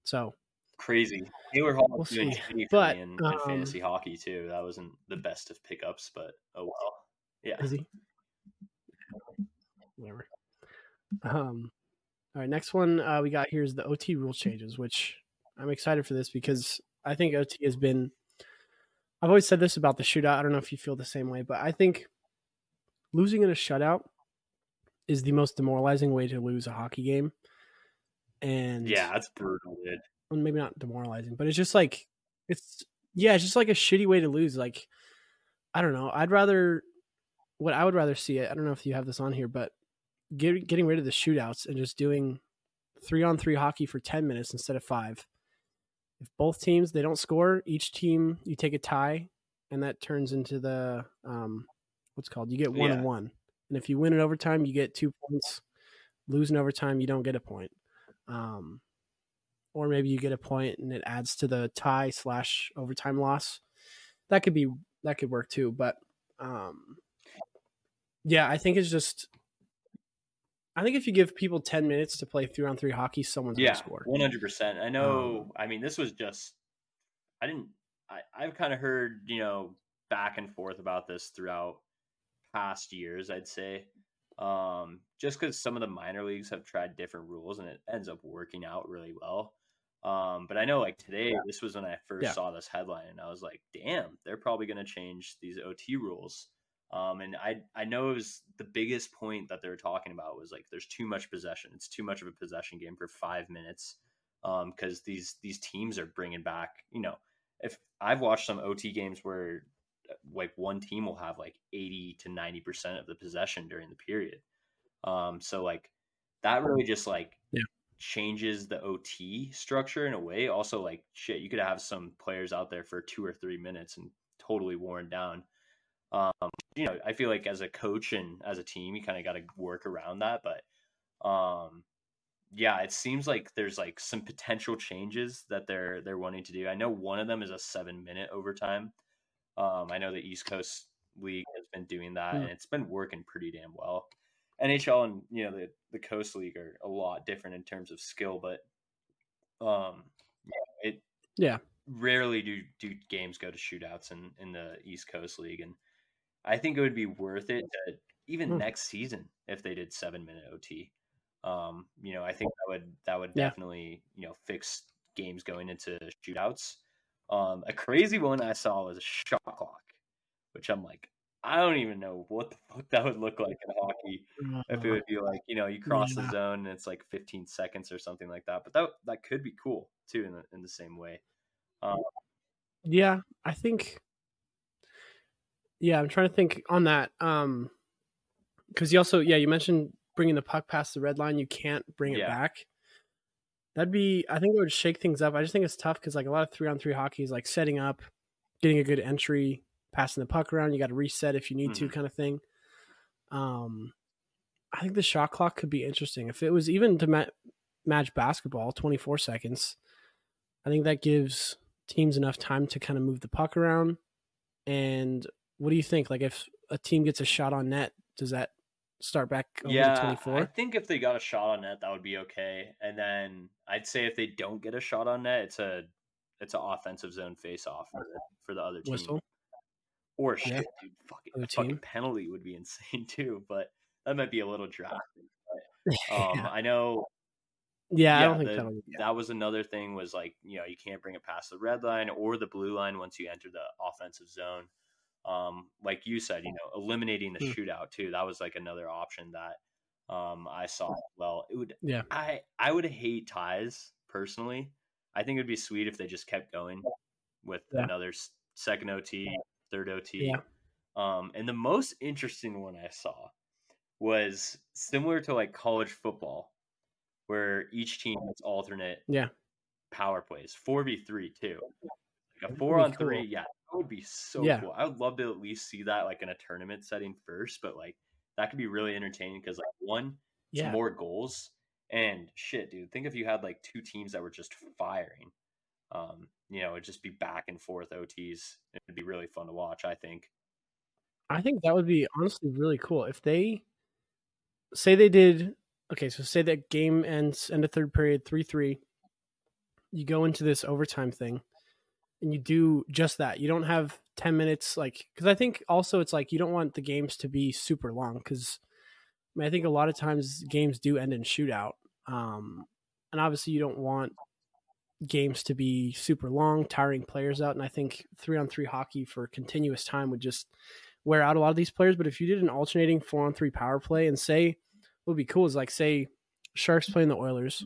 So Crazy. Taylor Hall We'll doing But, in, in um, fantasy hockey, too. That wasn't the best of pickups, but oh well. Yeah. is he? Whatever. Um. All right. Next one uh, we got here is the OT rule changes, which I'm excited for this because I think OT has been. I've always said this about the shootout. I don't know if you feel the same way, but I think losing in a shutout is the most demoralizing way to lose a hockey game. And Yeah, that's brutal, dude. well, maybe not demoralizing, but it's just like it's yeah, it's just like a shitty way to lose. Like I don't know. I'd rather what I would rather see it. I don't know if you have this on here, but get, getting rid of the shootouts and just doing three on three hockey for ten minutes instead of five. If both teams they don't score, each team you take a tie, and that turns into the um, what's called you get one and one. And if you win in overtime, you get two points. Losing in overtime, you don't get a point. Um, or maybe you get a point and it adds to the tie slash overtime loss. That could be that could work too. But um, Yeah, I think it's just. I think if you give people ten minutes to play three on three hockey, someone's yeah, gonna score. one hundred percent. I know. Um, I mean, this was just. I didn't. I I've kind of heard you know back and forth about this throughout past years. I'd say, um, just because some of the minor leagues have tried different rules and it ends up working out really well. Um, but I know like today, this was when I first Yeah. saw this headline, and I was like, "Damn, they're probably going to change these OT rules." Um, and I I know it was the biggest point that they were talking about was like there's too much possession. It's too much of a possession game for five minutes. Um, because these these teams are bringing back, you know, if I've watched some OT games where uh, like one team will have like 80 to 90 percent of the possession during the period. Um, so like that really just like Yeah. changes the OT structure in a way. Also, like shit, you could have some players out there for two or three minutes and totally worn down. Um, you know, I feel like as a coach and as a team, you kind of got to work around that. But um, yeah, it seems like there's like some potential changes that they're they're wanting to do. I know one of them is a seven minute overtime. Um, I know the East Coast League has been doing that, Hmm. and it's been working pretty damn well. NHL and you know the the Coast League are a lot different in terms of skill, but um, yeah, it Yeah. rarely do do games go to shootouts in in the East Coast League, and I think it would be worth it to even Hmm. next season if they did seven minute OT. Um, you know, I think that would that would Yeah. definitely you know fix games going into shootouts. Um, a crazy one I saw was a shot clock, which I'm like, I don't even know what the fuck that would look like in hockey. If it would be like, you know, you cross the zone and it's like 15 seconds or something like that. But that that could be cool too in the in the same way. Um, Yeah, I think. Yeah, I'm trying to think on that. Um, because you also, yeah, you mentioned bringing the puck past the red line. You can't bring it Yeah. back. That'd be. I think it would shake things up. I just think it's tough because like a lot of three on three hockey is like setting up, getting a good entry, passing the puck around. You got to reset if you need to, Mhm. kind of thing. Um, I think the shot clock could be interesting if it was even to ma- match basketball, 24 seconds. I think that gives teams enough time to kind of move the puck around. And what do you think? Like, if a team gets a shot on net, does that start back yeah, to I think if they got a shot on net, that would be okay. And then I'd say if they don't get a shot on net, it's a it's an offensive zone face off for, the- for the other team. Whistle. Or shit, Yeah. dude, fucking, a fucking penalty would be insane too. But that might be a little drastic. But, um, yeah. I know Yeah, I don't think the- that'll be. that was another thing was like you know you can't bring it past the red line or the blue line once you enter the offensive zone um like you said you know eliminating the Hmm. shootout too that was like another option that um i saw well it would Yeah. i i would hate ties personally i think it would be sweet if they just kept going with Yeah. another second ot third ot Yeah. um and the most interesting one i saw was similar to like college football where each team gets alternate Yeah. power plays, four v three too. Like a four on three, yeah, that would be so Yeah. cool. I would love to at least see that like in a tournament setting first, but like that could be really entertaining because like one, it's Yeah. more goals, and shit, dude, think if you had like two teams that were just firing. Um, you know, it'd just be back and forth OTs. It'd be really fun to watch. I think. I think that would be honestly really cool if they say they did. Okay, so say that game ends end of third period three three. You go into this overtime thing, and you do just that. You don't have ten minutes, like because I think also it's like you don't want the games to be super long because I, mean, I think a lot of times games do end in shootout, um, and obviously you don't want games to be super long, tiring players out. And I think three on three hockey for continuous time would just wear out a lot of these players. But if you did an alternating four on three power play and say what would be cool is like say Sharks playing the Oilers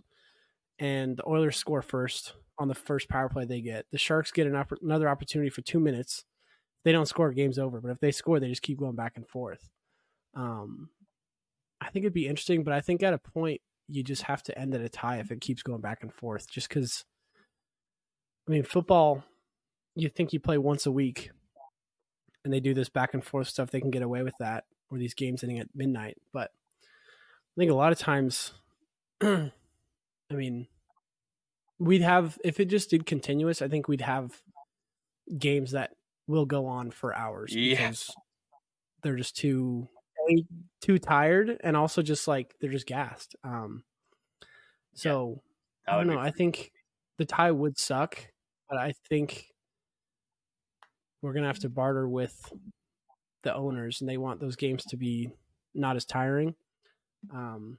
and the Oilers score first on the first power play they get. The Sharks get an oppor- another opportunity for two minutes. They don't score, game's over. But if they score, they just keep going back and forth. Um, I think it'd be interesting, but I think at a point you just have to end at a tie if it keeps going back and forth. Just because, I mean, football, you think you play once a week, and they do this back and forth stuff, they can get away with that, or these games ending at midnight. But I think a lot of times, I mean, we'd have if it just did continuous. I think we'd have games that will go on for hours Yeah. because they're just too too tired and also just like they're just gassed. Um, so I don't know. I think the tie would suck, but I think we're gonna have to barter with the owners, and they want those games to be not as tiring. Um,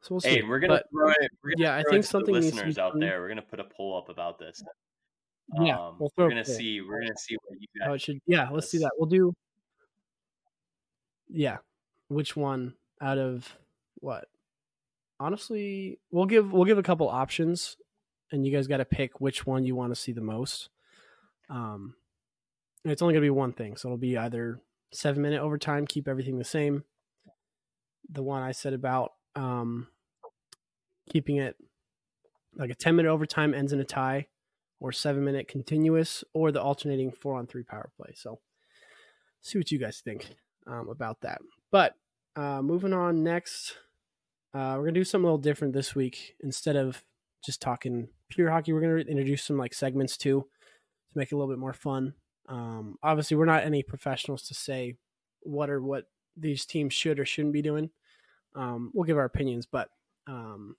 so we'll see. Hey, we're gonna but, throw it. Gonna yeah, I think something the needs to be listeners out done. there. We're gonna put a poll up about this. Yeah, Um, we'll throw we're gonna see. We're gonna see what you guys. it should. Yeah, let's do that. We'll do. Yeah, which one out of what? Honestly, we'll give we'll give a couple options, and you guys got to pick which one you want to see the most. Um, it's only gonna be one thing, so it'll be either seven minute overtime, keep everything the same. The one I said about um, keeping it like a ten minute overtime ends in a tie, or seven minute continuous, or the alternating four on three power play. So, see what you guys think um, about that. But uh, moving on next, uh, we're gonna do something a little different this week. Instead of just talking pure hockey, we're gonna introduce some like segments too to make it a little bit more fun. Um, obviously, we're not any professionals to say what or what these teams should or shouldn't be doing. Um, we'll give our opinions, but um,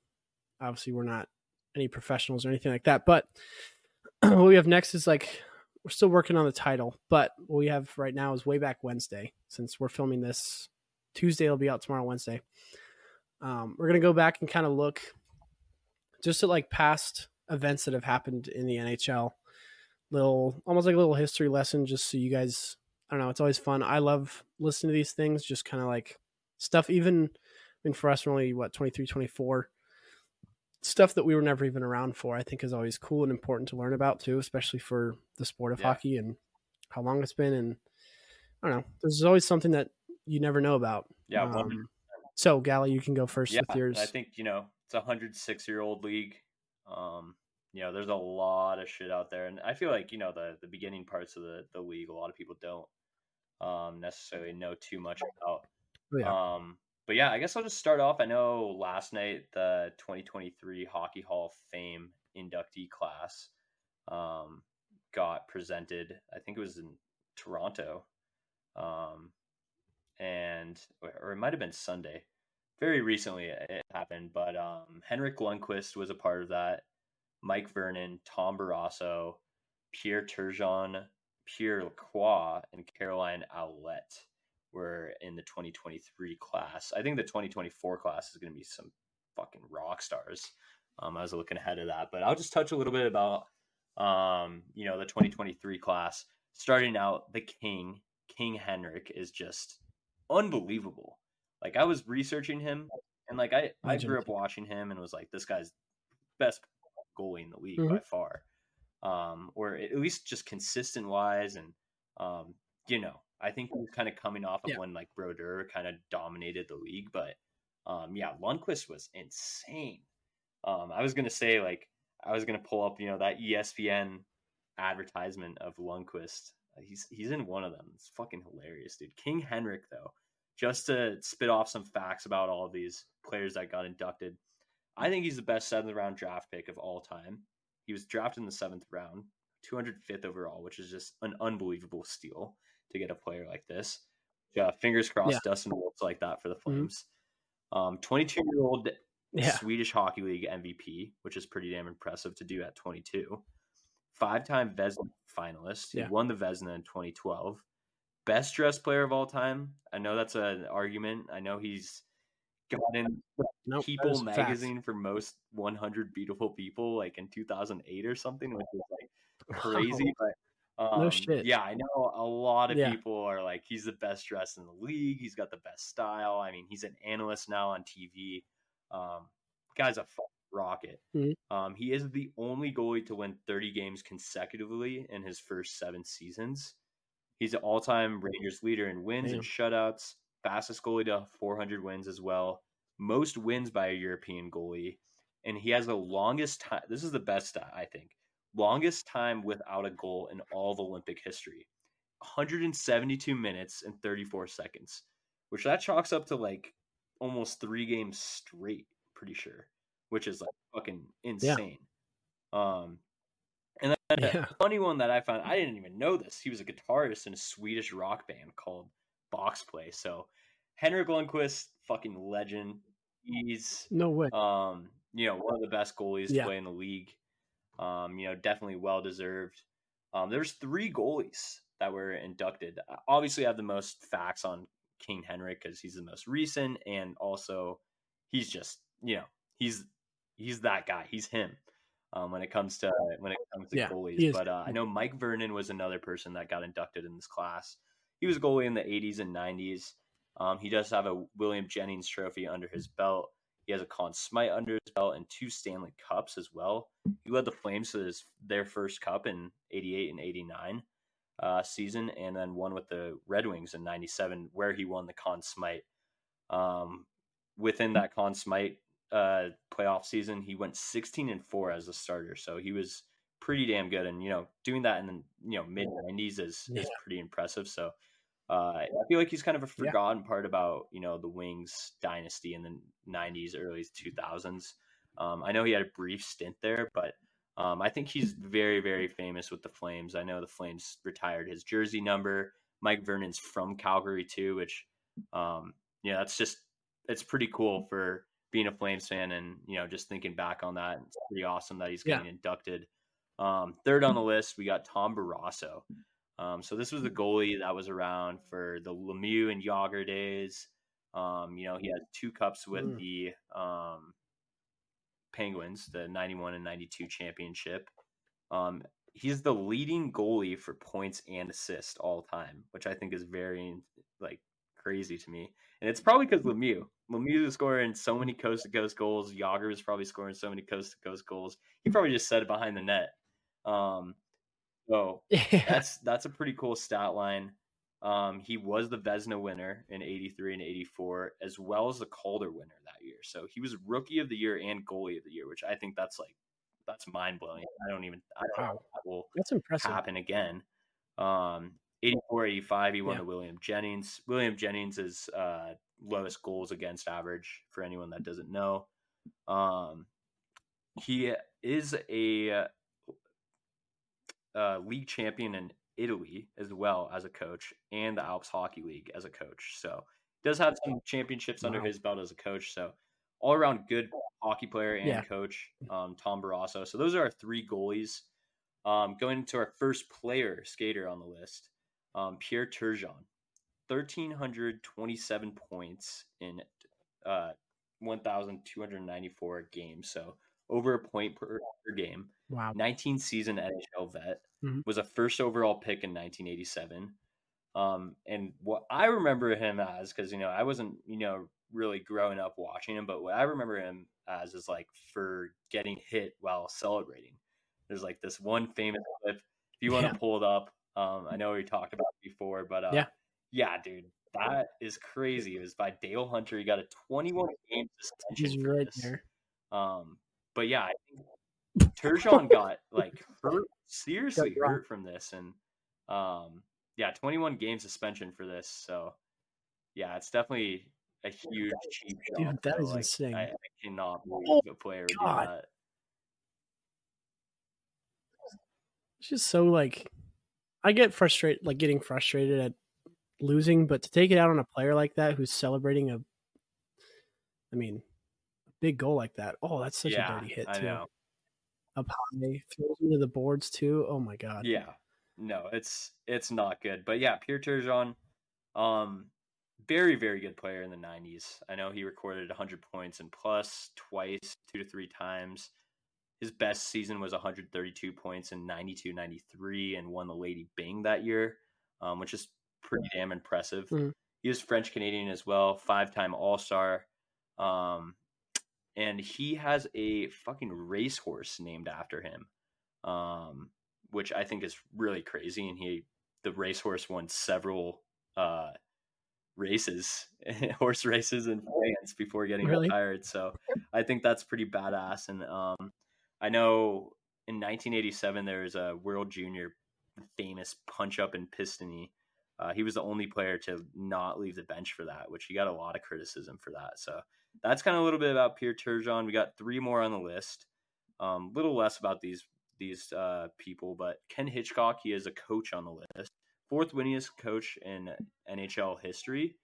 obviously, we're not any professionals or anything like that. But what we have next is like we're still working on the title, but what we have right now is way back Wednesday. Since we're filming this Tuesday, it'll be out tomorrow, Wednesday. Um, we're gonna go back and kind of look just at like past events that have happened in the NHL. Little, almost like a little history lesson, just so you guys. I don't know. It's always fun. I love listening to these things. Just kind of like stuff. Even, mean, for us, we're only what 23, 24 stuff that we were never even around for, I think is always cool and important to learn about too, especially for the sport of Yeah. hockey and how long it's been. And I don't know, there's always something that you never know about. Yeah, Um, 100%. so, Galli, you can go first yeah. with yours. I think you know it's a hundred six year old league. Um, you know, there's a lot of shit out there, and I feel like you know the the beginning parts of the the league, a lot of people don't um necessarily know too much about. Oh, yeah. Um, but yeah, I guess I'll just start off. I know last night the 2023 Hockey Hall of Fame inductee class um, got presented. I think it was in Toronto, um, and or it might have been Sunday. Very recently it happened, but um, Henrik Lundqvist was a part of that. Mike Vernon, Tom Barrasso, Pierre Turgeon, Pierre Lacroix, and Caroline Ouellette were in the 2023 class. I think the 2024 class is going to be some fucking rock stars. Um, I was looking ahead of that, but I'll just touch a little bit about, um, you know, the 2023 class. Starting out, the King, King Henrik, is just unbelievable. Like I was researching him, and like I, I grew up watching him, and was like, this guy's best goalie in the league Mhm. by far, um, or at least just consistent wise, and um, you know, I think he was kind of coming off of Yeah. when like Brodeur kind of dominated the league, but um, yeah, Lundqvist was insane. Um, I was gonna say like I was gonna pull up you know that ESPN advertisement of Lundqvist. He's he's in one of them. It's fucking hilarious, dude. King Henrik though, just to spit off some facts about all of these players that got inducted. I think he's the best seventh round draft pick of all time. He was drafted in the seventh round, 205th overall, which is just an unbelievable steal to get a player like this. Yeah, fingers crossed, Yeah. Dustin Wolf's like that for the Mhm. Flames. Um, 22 year old Yeah. Swedish Hockey League MVP, which is pretty damn impressive to do at 22. Five time Vezina finalist. He Yeah. won the Vezina in 2012. Best dressed player of all time. I know that's an argument. I know he's got in Nope, People magazine for most 100 beautiful people, like in 2008 or something, which is like crazy. But um, No shit. yeah, I know a lot of Yeah. people are like, he's the best dressed in the league. He's got the best style. I mean, he's an analyst now on TV. Um, guy's a rocket. Mhm. Um, he is the only goalie to win 30 games consecutively in his first seven seasons. He's an all-time Rangers leader in wins and shutouts. Fastest goalie to 400 wins as well. Most wins by a European goalie, and he has the longest time. This is the best I think. Longest time without a goal in all of Olympic history. 172 minutes and 34 seconds, which that chalks up to like almost three games straight. Pretty sure, which is like fucking insane. Um, and then Yeah. a funny one that I found, I didn't even know this. He was a guitarist in a Swedish rock band called Box Play. So Henrik Lundqvist, fucking legend. He's No way. um, you know, one of the best goalies Yeah. to play in the league. Um, you know, definitely well deserved. Um, there's three goalies that were inducted. Obviously, I have the most facts on King Henrik because he's the most recent, and also he's just you know he's he's that guy. He's him. Um, when it comes to when it comes to Yeah, goalies, but uh, I know Mike Vernon was another person that got inducted in this class. He was a goalie in the 80s and 90s. Um, he does have a William Jennings trophy under his belt. He has a Conn Smythe under his belt and two Stanley Cups as well. He led the Flames to his, their first cup in 88 and 89 uh, season, and then won with the Red Wings in 97, where he won the Conn Smythe. Um, within that Conn Smythe uh, playoff season, he went 16 and 4 as a starter. So he was pretty damn good. And, you know, doing that in the you know mid 90s is, Yeah. is pretty impressive. So uh, I feel like he's kind of a Yeah. forgotten part about you know the Wings dynasty in the '90s, early 2000s. Um, I know he had a brief stint there, but um, I think he's very, very famous with the Flames. I know the Flames retired his jersey number. Mike Vernon's from Calgary too, which um, yeah, that's just it's pretty cool for being a Flames fan, and you know just thinking back on that, it's pretty awesome that he's Yeah. getting inducted. Um, third on the list, we got Tom Barrasso. Um, so this was the goalie that was around for the Lemieux and Jagr days. Um, you know, he had two cups with Mm. the um, Penguins, the 91 and 92 championship. Um, he's the leading goalie for points and assists all time, which I think is very like crazy to me. And it's probably because Lemieux. Lemieux is scoring so many coast to coast goals. Jagr is probably scoring so many coast to coast goals. He probably just set it behind the net. Um, so Yeah. that's that's a pretty cool stat line. Um, he was the Vezina winner in '83 and '84, as well as the Calder winner that year. So he was Rookie of the Year and Goalie of the Year, which I think that's like that's mind blowing. I don't even I don't Wow. if that will That's impressive. happen again. Um, 84, 85, he won Yeah. to William Jennings. William Jennings is uh, lowest goals against average for anyone that doesn't know. Um, he is a uh, league champion in Italy as well as a coach, and the Alps Hockey League as a coach. So does have some championships under Wow. his belt as a coach. So all around good hockey player and Yeah. coach, um, Tom Barrasso. So those are our three goalies. Um, going to our first player skater on the list, um, Pierre Turgeon, thirteen hundred twenty-seven points in uh, one thousand two hundred ninety-four games. So over a point per, per game. Wow. 19 season NHL vet, Mhm. was a first overall pick in 1987. Um, and what I remember him as, because you know I wasn't you know really growing up watching him, but what I remember him as is like for getting hit while celebrating. There's like this one famous clip. If you want to Yeah. pull it up, um, I know we talked about it before, but uh, Yeah. yeah, dude, that is crazy. It was by Dale Hunter. He got a 21 game suspension He's right this. there. Um, but yeah, I think Turgeon got like hurt, seriously hurt from this, and um, yeah, 21 game suspension for this. So yeah, it's definitely a huge cheap Dude, shot. that though. is Like, insane. I, I cannot believe Oh, a player God. do that. It's just so like I get frustrated like getting frustrated at losing, but to take it out on a player like that who's celebrating a I mean a big goal like that. Oh, that's such yeah, a dirty hit too. Up high, throws into the boards too. Oh my god. Yeah, no, it's it's not good. But yeah, Pierre Turgeon, um, very very good player in the '90s. I know he recorded 100 points and plus twice, two to three times. His best season was 132 points in 92 93 and won the Lady Byng that year, um, which is pretty damn impressive. Mhm. He was French Canadian as well, five time All Star. Um, and he has a fucking racehorse named after him, um, which I think is really crazy. And he, the racehorse, won several uh, races, horse races in France before getting Really? retired. So I think that's pretty badass. And um, I know in 1987 there was a World Junior famous punch up in Piestany. Uh, he was the only player to not leave the bench for that, which he got a lot of criticism for that. So that's kind of a little bit about Pierre Turgeon. We got three more on the list. A um, little less about these these uh, people, but Ken Hitchcock, he is a coach on the list, fourth winningest coach in NHL history.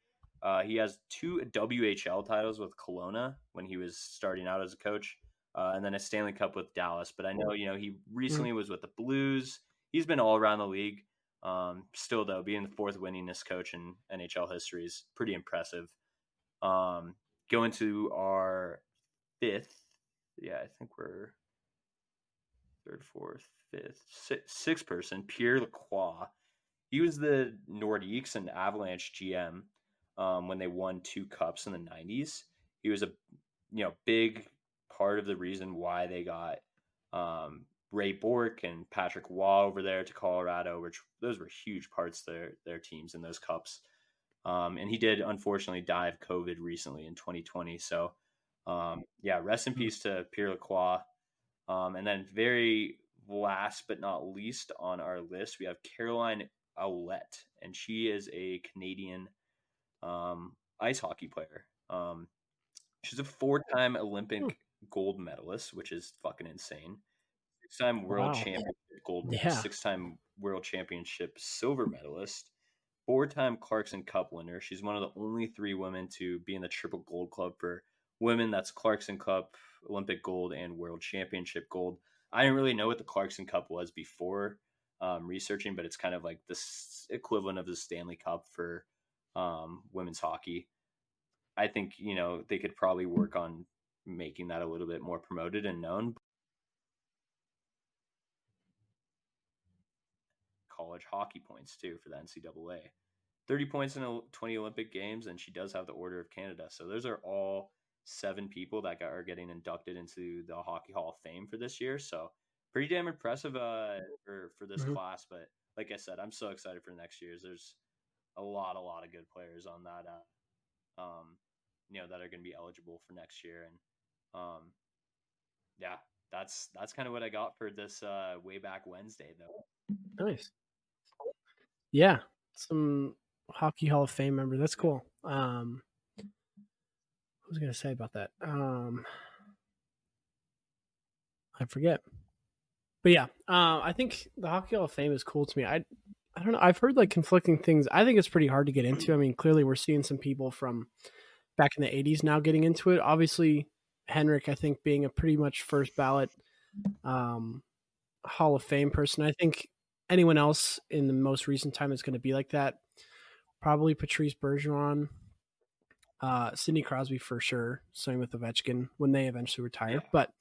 Uh, he has two WHL titles with Kelowna when he was starting out as a coach, uh, and then a Stanley Cup with Dallas. But I know you know he recently was with the Blues. He's been all around the league. Um, still though, being the fourth winningest coach in NHL history is pretty impressive. Um, going to our fifth, yeah, I think we're third, fourth, fifth, sixth, person, Pierre Lacroix. He was the Nordiques and Avalanche GM um, when they won two cups in the '90s. He was a you know big part of the reason why they got um, Ray Bourque and Patrick Roy over there to Colorado, which those were huge parts their their teams in those cups. Um, and he did unfortunately die of COVID recently in 2020. So um, yeah, rest in hmm. peace to Pierre Lacroix. Um, and then very last but not least on our list, we have Caroline Ouellette, and she is a Canadian um, ice hockey player. Um, she's a four-time Olympic hmm. gold medalist, which is fucking insane. Six-time world wow. championship gold, yeah. six-time world championship silver medalist, four-time Clarkson Cup winner. She's one of the only three women to be in the triple gold club for women. That's Clarkson Cup, Olympic gold, and World Championship gold. I didn't really know what the Clarkson Cup was before um, researching, but it's kind of like the equivalent of the Stanley Cup for um, women's hockey. I think you know they could probably work on making that a little bit more promoted and known. College hockey points too for the NCAA. 30 points in 20 Olympic Games, and she does have the Order of Canada. So those are all seven people that got, are getting inducted into the Hockey Hall of Fame for this year. So pretty damn impressive uh, for for this mm-hmm. class. But like I said, I'm so excited for next year's. There's a lot, a lot of good players on that. Uh, um, you know that are going to be eligible for next year, and um, yeah, that's that's kind of what I got for this uh, way back Wednesday, though. Nice. Yeah, some hockey Hall of Fame member. That's cool. Um, what was I going to say about that? Um, I forget. But yeah, uh, I think the Hockey Hall of Fame is cool to me. I I don't know. I've heard like conflicting things. I think it's pretty hard to get into. I mean, clearly we're seeing some people from back in the 80s now getting into it. Obviously, Henrik, I think, being a pretty much first ballot um, Hall of Fame person. I think anyone else in the most recent time is going to be like that. Probably Patrice Bergeron, uh, Sidney Crosby for sure. Same with Ovechkin when they eventually retire. Yeah. But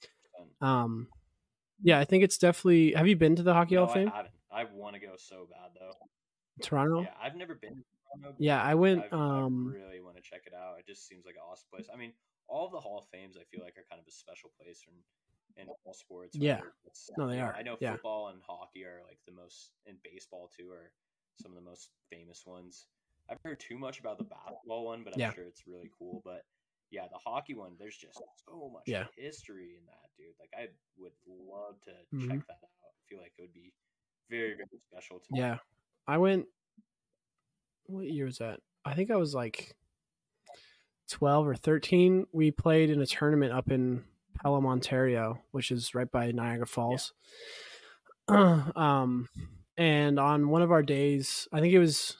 um, yeah, I think it's definitely. Have you been to the Hockey no, Hall of Fame? I haven't. I want to go so bad though. Toronto. Yeah, I've never been. Toronto, yeah, I went. I've, um, I really want to check it out. It just seems like an awesome place. I mean, all the Hall of Fames, I feel like, are kind of a special place in in all sports. Yeah, no, they are. I know yeah. football and hockey are like the most, and baseball too are some of the most famous ones. I've heard too much about the basketball one, but I'm yeah. sure it's really cool. But yeah, the hockey one, there's just so much yeah. history in that, dude. Like I would love to mm-hmm. check that out. I feel like it would be very, very special to me. Yeah. I went what year was that? I think I was like 12 or 13. We played in a tournament up in Pelham, Ontario, which is right by Niagara Falls. Yeah. um and on one of our days, I think it was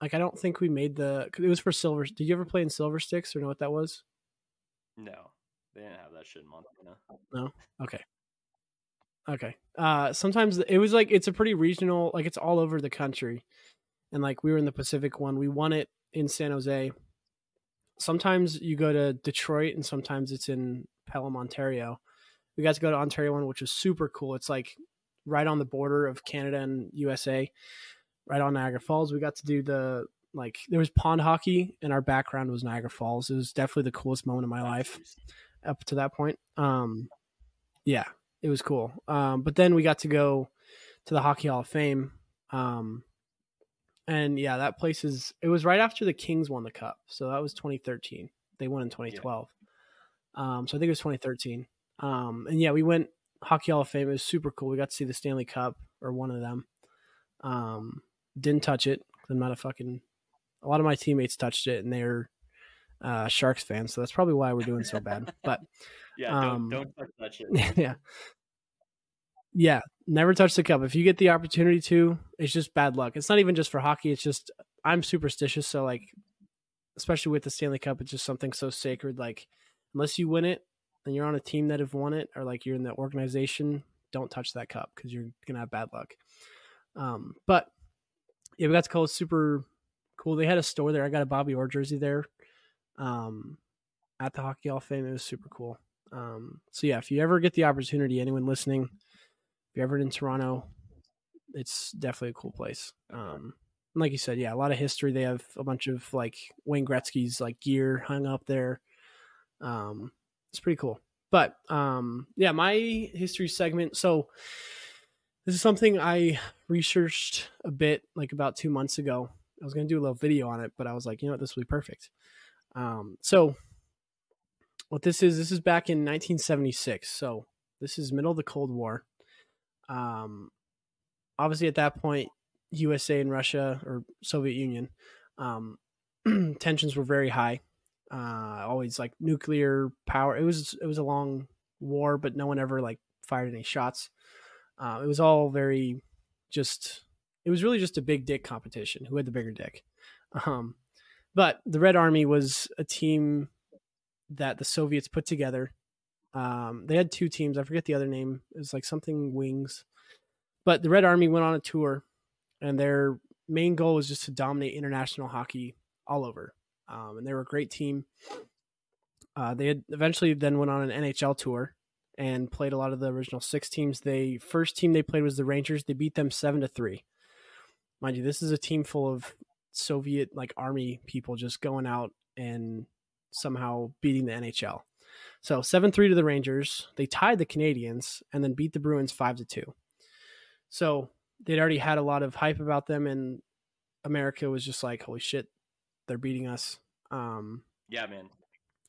like I don't think we made the. It was for silver. Did you ever play in Silver Sticks or know what that was? No, they didn't have that shit in Montana. No. Okay. Okay. Uh, sometimes it was like it's a pretty regional. Like it's all over the country, and like we were in the Pacific one. We won it in San Jose. Sometimes you go to Detroit, and sometimes it's in Pelham, Ontario. We got to go to Ontario one, which was super cool. It's like right on the border of Canada and USA right on Niagara Falls. We got to do the like there was pond hockey and our background was Niagara Falls. It was definitely the coolest moment of my life up to that point. Um yeah, it was cool. Um but then we got to go to the Hockey Hall of Fame. Um and yeah, that place is it was right after the Kings won the cup. So that was 2013. They won in 2012. Um so I think it was 2013. Um and yeah, we went Hockey Hall of Fame. It was super cool. We got to see the Stanley Cup or one of them. Um didn't touch it. I'm not a fucking. A lot of my teammates touched it, and they're uh, Sharks fans, so that's probably why we're doing so bad. But yeah, um, don't, don't touch it. Yeah, yeah, never touch the cup. If you get the opportunity to, it's just bad luck. It's not even just for hockey. It's just I'm superstitious, so like especially with the Stanley Cup, it's just something so sacred. Like, unless you win it and you're on a team that have won it, or like you're in the organization, don't touch that cup because you're gonna have bad luck. Um, but yeah, we got to call it super cool. They had a store there. I got a Bobby Orr jersey there. Um, at the Hockey Hall of Fame, it was super cool. Um, so yeah, if you ever get the opportunity, anyone listening, if you're ever in Toronto, it's definitely a cool place. Um, like you said, yeah, a lot of history. They have a bunch of like Wayne Gretzky's like gear hung up there. Um, it's pretty cool. But um, yeah, my history segment. So this is something I researched a bit like about two months ago. I was going to do a little video on it, but I was like, you know what, this will be perfect. Um, so what this is, this is back in 1976. So this is middle of the Cold War. Um, obviously at that point, USA and Russia or Soviet Union, um, tensions were very high. Uh, always like nuclear power. It was it was a long war, but no one ever like fired any shots. Uh, it was all very just. It was really just a big dick competition. Who had the bigger dick? Um, but the Red Army was a team that the Soviets put together. Um, they had two teams. I forget the other name. It was like something Wings. But the Red Army went on a tour, and their main goal was just to dominate international hockey all over. Um, and they were a great team. Uh, they had eventually then went on an NHL tour and played a lot of the original six teams. They first team they played was the Rangers. They beat them seven to three. Mind you, this is a team full of Soviet like army people just going out and somehow beating the NHL. So seven three to the Rangers. They tied the Canadiens and then beat the Bruins five to two. So they'd already had a lot of hype about them, and America was just like, "Holy shit, they're beating us." Um, Yeah, man.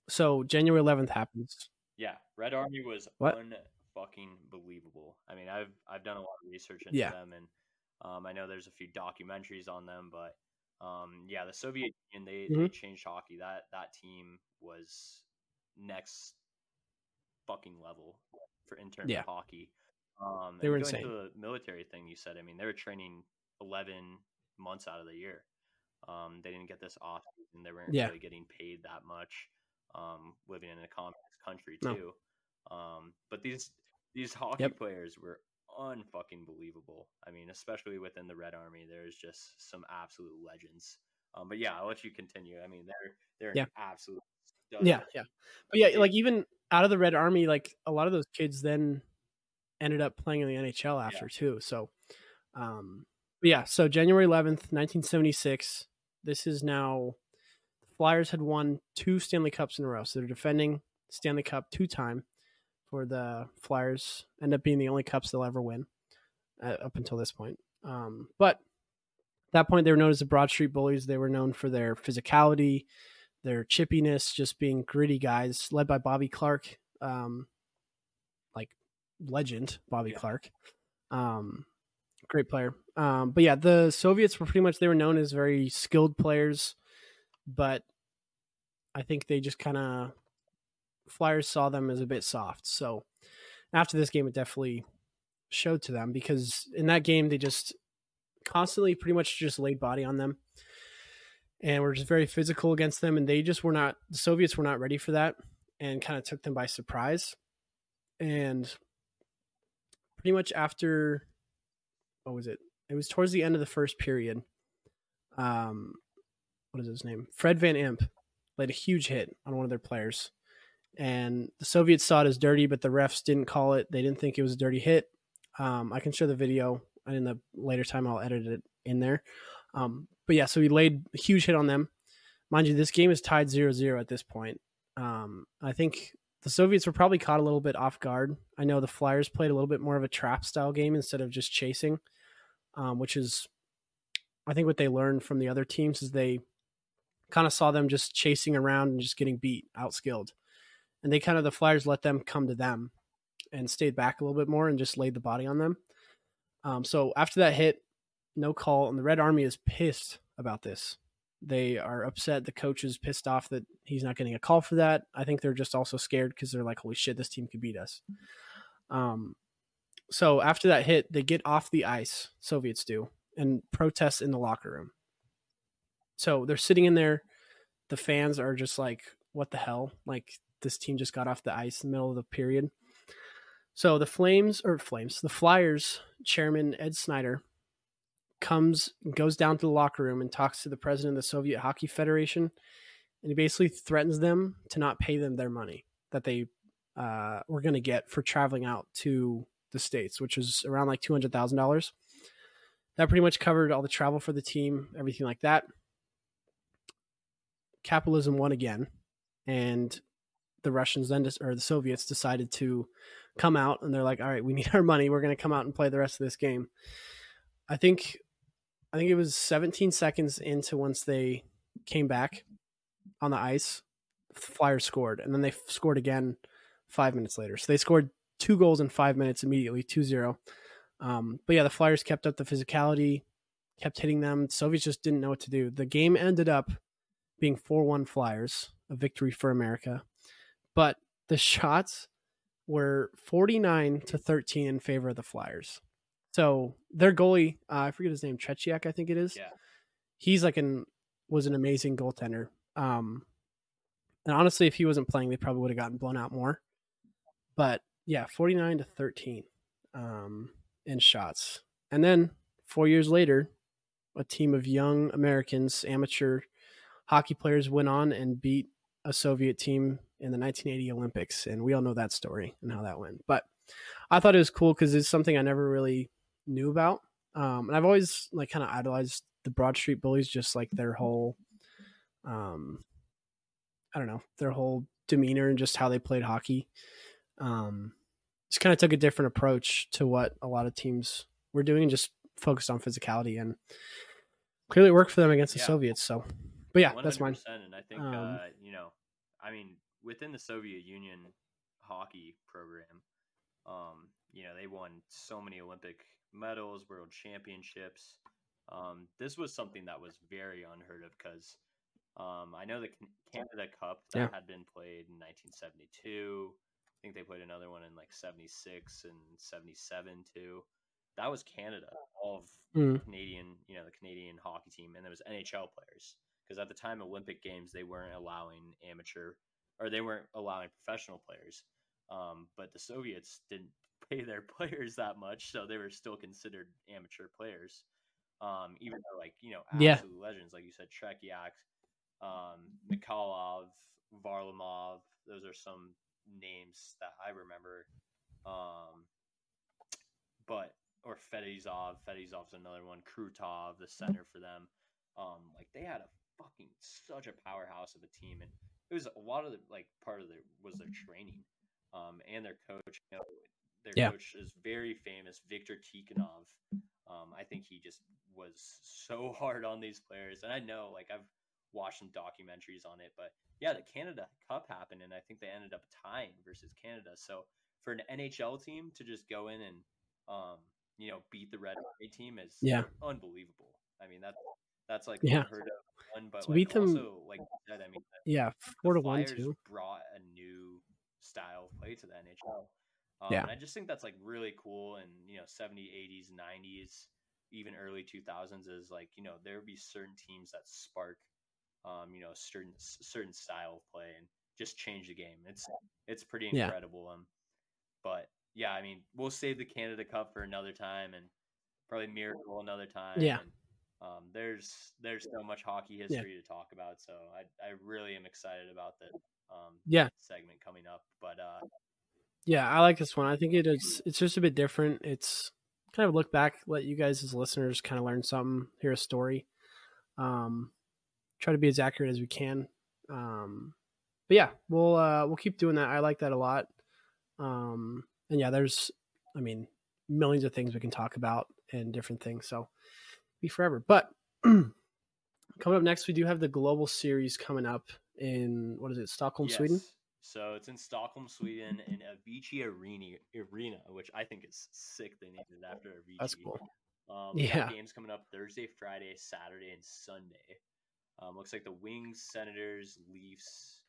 so January 11th happens. Yeah, Red Army was What? unfucking believable. I mean, I've I've done a lot of research into Yeah. them, and um, I know there's a few documentaries on them, but um, yeah, the Soviet Union they, they Mhm. changed hockey. That that team was next fucking level for in terms Yeah. of hockey. Um, They were going insane. To the military thing you said. I mean, they were training eleven months out of the year. Um, they didn't get this off and They weren't Yeah. really getting paid that much. Um, living in a communist country No. too. Um, but these these hockey Yep. players were unfucking believable. I mean, especially within the Red Army, there's just some absolute legends. Um, but yeah, I'll let you continue. I mean, they're they're Yeah. absolute stud. Yeah, yeah. But yeah, like even out of the Red Army, like a lot of those kids then ended up playing in the NHL after too. So, um, yeah. So January eleventh, nineteen seventy six. This is now the Flyers had won two Stanley Cups in a row, so they're defending Stanley Cup two time for the Flyers. End up being the only cups they'll ever win uh, up until this point. Um, but at that point, they were known as the Broad Street Bullies. They were known for their physicality, their chippiness, just being gritty guys, led by Bobby Clarke, um, like legend Bobby Yeah. Clarke, um, great player. Um, but yeah, the Soviets were pretty much they were known as very skilled players, but I think they just kind of Flyers saw them as a bit soft. So after this game, it definitely showed to them because in that game they just constantly pretty much just laid body on them and were just very physical against them and they just were not the soviets were not ready for that and kind of took them by surprise and pretty much after what was it? It was towards the end of the first period. Um what is his name? Fred Van Impe laid a huge hit on one of their players. And the soviets saw it as dirty but the refs didn't call it. They didn't think it was a dirty hit. Um, i can show the video and in the later time. I'll edit it in there. Um, but yeah, so he laid a huge hit on them. Mind you, this game is tied 0-0 at this point. Um, I think the Soviets were probably caught a little bit off guard. I know the Flyers played a little bit more of a trap style game instead of just chasing, um, which is, I think, what they learned from the other teams is they kind of saw them just chasing around and just getting beat, outskilled, and they kind of the Flyers let them come to them and stayed back a little bit more and just laid the body on them. Um, so after that hit, no call, and the Red Army is pissed about this. They are upset. The coach is pissed off that he's not getting a call for that. I think they're just also scared because they're like, "Holy shit, this team could beat us." Um, so after that hit, they get off the ice. Soviets do and protest in the locker room. So they're sitting in there. the fans are just like, what the hell? Like this team just got off the ice in the middle of the period. So the Flames or Flames, the Flyers chairman Ed Snider, comes goes down to the locker room and talks to the president of the Soviet Hockey Federation, and he basically threatens them to not pay them their money that they uh, were going to get for traveling out to the states, which was around like two hundred thousand dollars. That pretty much covered all the travel for the team, everything like that. Capitalism won again, and the Russians then or the Soviets decided to come out and they're like, "All right, we need our money. We're going to come out and play the rest of this game." I think I think it was 17 seconds into once they came back on the ice, the Flyers scored, and then they scored again five minutes later. So they scored two goals in five minutes immediately, 2 0. Um, but yeah, the Flyers kept up the physicality, kept hitting them. Soviets just didn't know what to do. The game ended up being 4 1 Flyers, a victory for America. But the shots were 49 to 13 in favor of the Flyers. So their goalie, uh, I forget his name, Tretiak, I think it is. Yeah. He's like an was an amazing goaltender. Um, and honestly, if he wasn't playing, they probably would have gotten blown out more. But yeah, forty nine to thirteen um, in shots, and then four years later, a team of young Americans, amateur hockey players, went on and beat a Soviet team in the 1980 Olympics, and we all know that story and how that went. But I thought it was cool because it's something I never really knew about. Um, and I've always like kind of idolized the Broad Street Bullies, just like their whole, um, I don't know, their whole demeanor and just how they played hockey. Um, just kind of took a different approach to what a lot of teams were doing and just focused on physicality and clearly worked for them against the Yeah. Soviets. So, but yeah, 100%, that's mine. And I think Um, uh, you know, I mean, within the Soviet Union hockey program, um, you know, they won so many Olympic medals, world championships. Um, this was something that was very unheard of because um, I know the Canada Cup that Yeah. had been played in 1972. I think they played another one in like 76 and 77 too. That was Canada, all of Mm. Canadian, you know, the Canadian hockey team, and there was NHL players because at the time Olympic Games they weren't allowing amateur or they weren't allowing professional players. Um, but the Soviets didn't pay their players that much, so they were still considered amateur players. Um, even though, like you know, Yeah. legends, like you said, Tretiak, um, Mikhailov, Varlamov. Those are some names that I remember. Um, but or Fetisov, Fetisov's another one. Krutov, the center for them. Um, like they had a fucking such a powerhouse of a team, and it was a lot of the like part of their was their training, um, and their coach. You know, their Yeah. coach is very famous, Victor Tikhonov. Um, I think he just was so hard on these players, and I know like I've watched some documentaries on it, but yeah, the Canada Cup happened, and I think they ended up tying versus Canada. So for an NHL team to just go in and um, you know beat the Red Army team is Yeah. unbelievable. I mean that's that's like Yeah. unheard of. One, but To like, beat them- also like said, I mean the Yeah, four to one too. brought a new style of play to the NHL. Um, Yeah. and I just think that's like really cool. And you know, 70s, 80s, 90s, even early 2000s is like you know there would be certain teams that spark, um, you know, certain certain style of play and just change the game. It's it's pretty Yeah. incredible. Um, but yeah, I mean, we'll save the Canada Cup for another time and probably Miracle another time. Yeah. And, um, there's there's so much hockey history to talk about, so I I really am excited about the um Yeah. segment coming up. But uh, Yeah, I like this one. I think it is. It's just a bit different. It's kind of look back, let you guys as listeners kind of learn something, hear a story. Um, try to be as accurate as we can. Um, but yeah, we'll uh, we'll keep doing that. I like that a lot. Um, and yeah, there's, I mean, millions of things we can talk about and different things. So be forever. But coming up next, we do have the global series coming up in what is it, Stockholm, Sweden? So it's in Stockholm, Sweden, in Avicii Arena, Arena, which I think is sick. They named it after Avicii. That's cool. Um, Yeah. games coming up Thursday, Friday, Saturday, and Sunday. Um, looks like the Wings, Senators, Leafs,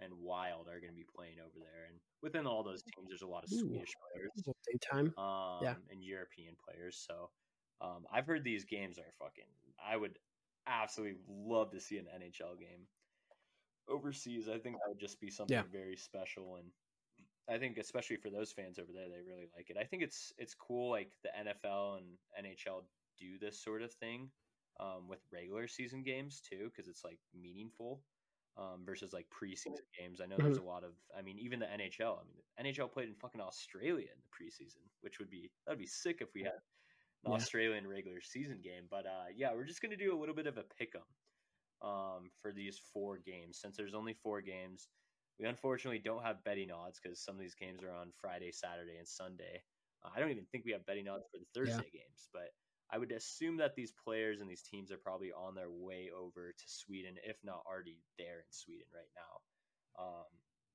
and Wild are going to be playing over there. And within all those teams, there's a lot of Ooh. Swedish players Little Daytime. um, Yeah. and European players. So um, I've heard these games are fucking. I would absolutely love to see an NHL game. overseas, I think that would just be something Yeah. very special, and I think especially for those fans over there, they really like it. I think it's it's cool, like the NFL and NHL do this sort of thing um, with regular season games too, because it's like meaningful um, versus like preseason games. I know there's a lot of, I mean, even the NHL. I mean, the NHL played in fucking Australia in the preseason, which would be that'd be sick if we had an Yeah. Australian regular season game. But uh, yeah, we're just gonna do a little bit of a pick 'em um, for these four games. Since there's only four games, we unfortunately don't have betting odds because some of these games are on Friday, Saturday, and Sunday. Uh, I don't even think we have betting odds for the Thursday games, but I would assume that these players and these teams are probably on their way over to Sweden, if not already there in Sweden right now. Um,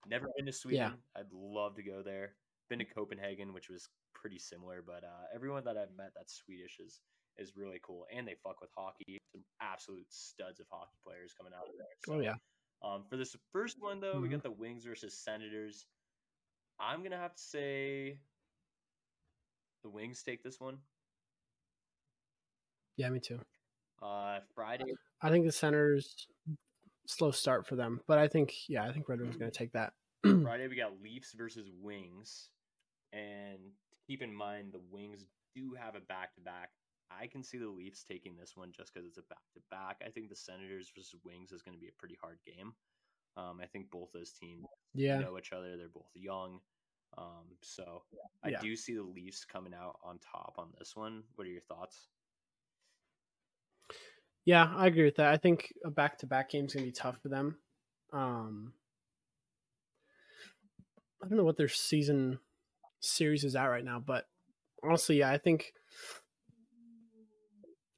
never been to Sweden. I'd love to go there. Been to Copenhagen, which was pretty similar, but uh, everyone that I've met that's Swedish is is really cool, and they fuck with hockey. Some absolute studs of hockey players coming out of there. So, Oh yeah. um, for this first one though, we Mhm. got the Wings versus Senators. I'm gonna have to say the Wings take this one. Yeah, me too. Uh, Friday, I think the Senators slow start for them, but I think yeah, I think Red Wings going to take that. Friday we got Leafs versus Wings, and keep in mind the Wings do have a back to back. I can see the Leafs taking this one just because it's a back to back. I think the Senators versus Wings is going to be a pretty hard game. Um, I think both those teams yeah, know each other. They're both young. Um, so I Yeah. do see the Leafs coming out on top on this one. What are your thoughts? Yeah, I agree with that. I think a back to back game is going to be tough for them. Um, I don't know what their season series is at right now, but honestly, yeah, I think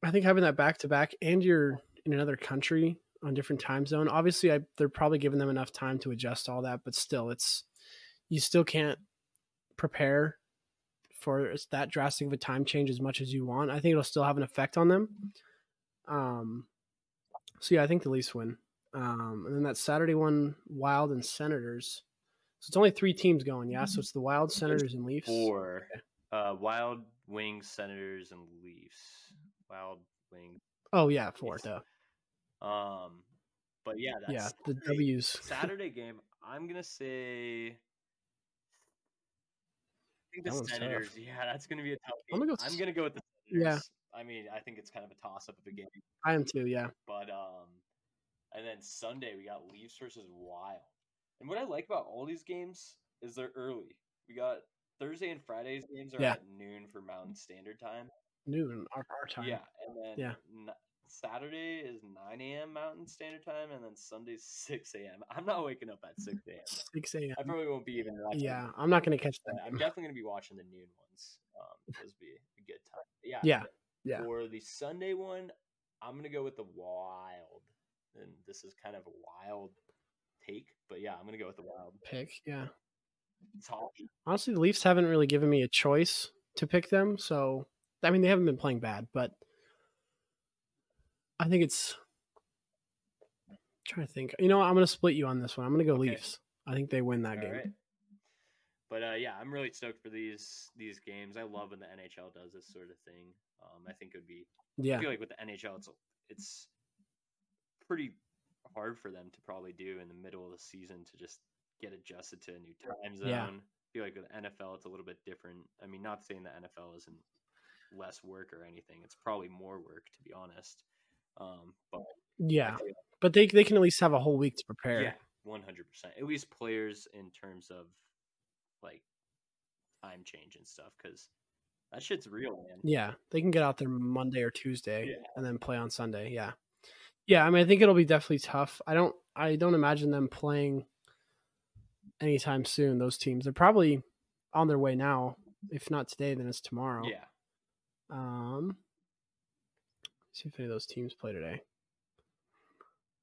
I think having that back to back and you're in another country on different time zone. Obviously, I, they're probably giving them enough time to adjust all that, but still, it's you still can't prepare for that drastic of a time change as much as you want. I think it'll still have an effect on them. Um, so yeah, I think the Leafs win. Um, and then that Saturday one, Wild and Senators. So it's only three teams going, yeah. So it's the Wild, Senators, and Leafs. Four. Uh, Wild Wings, Senators, and Leafs. Wild Wings. Oh yeah, four. Leafs. Duh. Um, but yeah, that's Yeah, the Saturday- W's. Saturday game. I'm gonna say. I think the one's tough. Senators. Yeah, that's gonna be a tough I'm gonna go I'm gonna go with the Yeah. Senators. I mean, I think it's kind of a toss up of a game. I am too. Yeah. But um, and then Sunday we got Leafs versus Wild. And what I like about all these games is they're early. We got Thursday and Friday's games are Yeah. at noon for Mountain Standard Time. Noon our, our time. Yeah, and then Yeah. n- Saturday is 9 a.m. Mountain Standard Time, and then Sunday's 6 a.m. I'm not waking up at 6 a.m. Six a.m. I probably won't be even. watching Yeah, I'm not going to catch that. I'm definitely gonna be watching the noon ones. Um, those be a good time. But yeah, Yeah, yeah. For the Sunday one, I'm gonna go with the Wild, and this is kind of a wild take, but yeah, I'm gonna go with the Wild. Pick. Yeah. It's hockey. Honestly, the Leafs haven't really given me a choice to pick them. So, I mean, they haven't been playing bad, but I think it's. I'm trying to think. You know, what? I'm going to split you on this one. I'm going to go Okay. Leafs. I think they win that All game. right. But uh, yeah, I'm really stoked for these these games. I love when the NHL does this sort of thing. Um, I think it would be Yeah. I feel like with the NHL, it's it's pretty hard for them to probably do in the middle of the season to just get adjusted to a new time zone. Yeah. I feel like with NFL, it's a little bit different. I mean, not saying the NFL isn't less work or anything; it's probably more work, to be honest. Um, but Yeah. Feel But they, they can at least have a whole week to prepare. yeah, one hundred percent. At least players in terms of like time change and stuff, because that shit's real, man. Yeah, they can get out there Monday or Tuesday Yeah. and then play on Sunday. Yeah. Yeah, I mean I think it'll be definitely tough. I don't I don't imagine them playing anytime soon those teams. They're probably on their way now. If not today, then it's tomorrow. Yeah, Um see if any of those teams play today.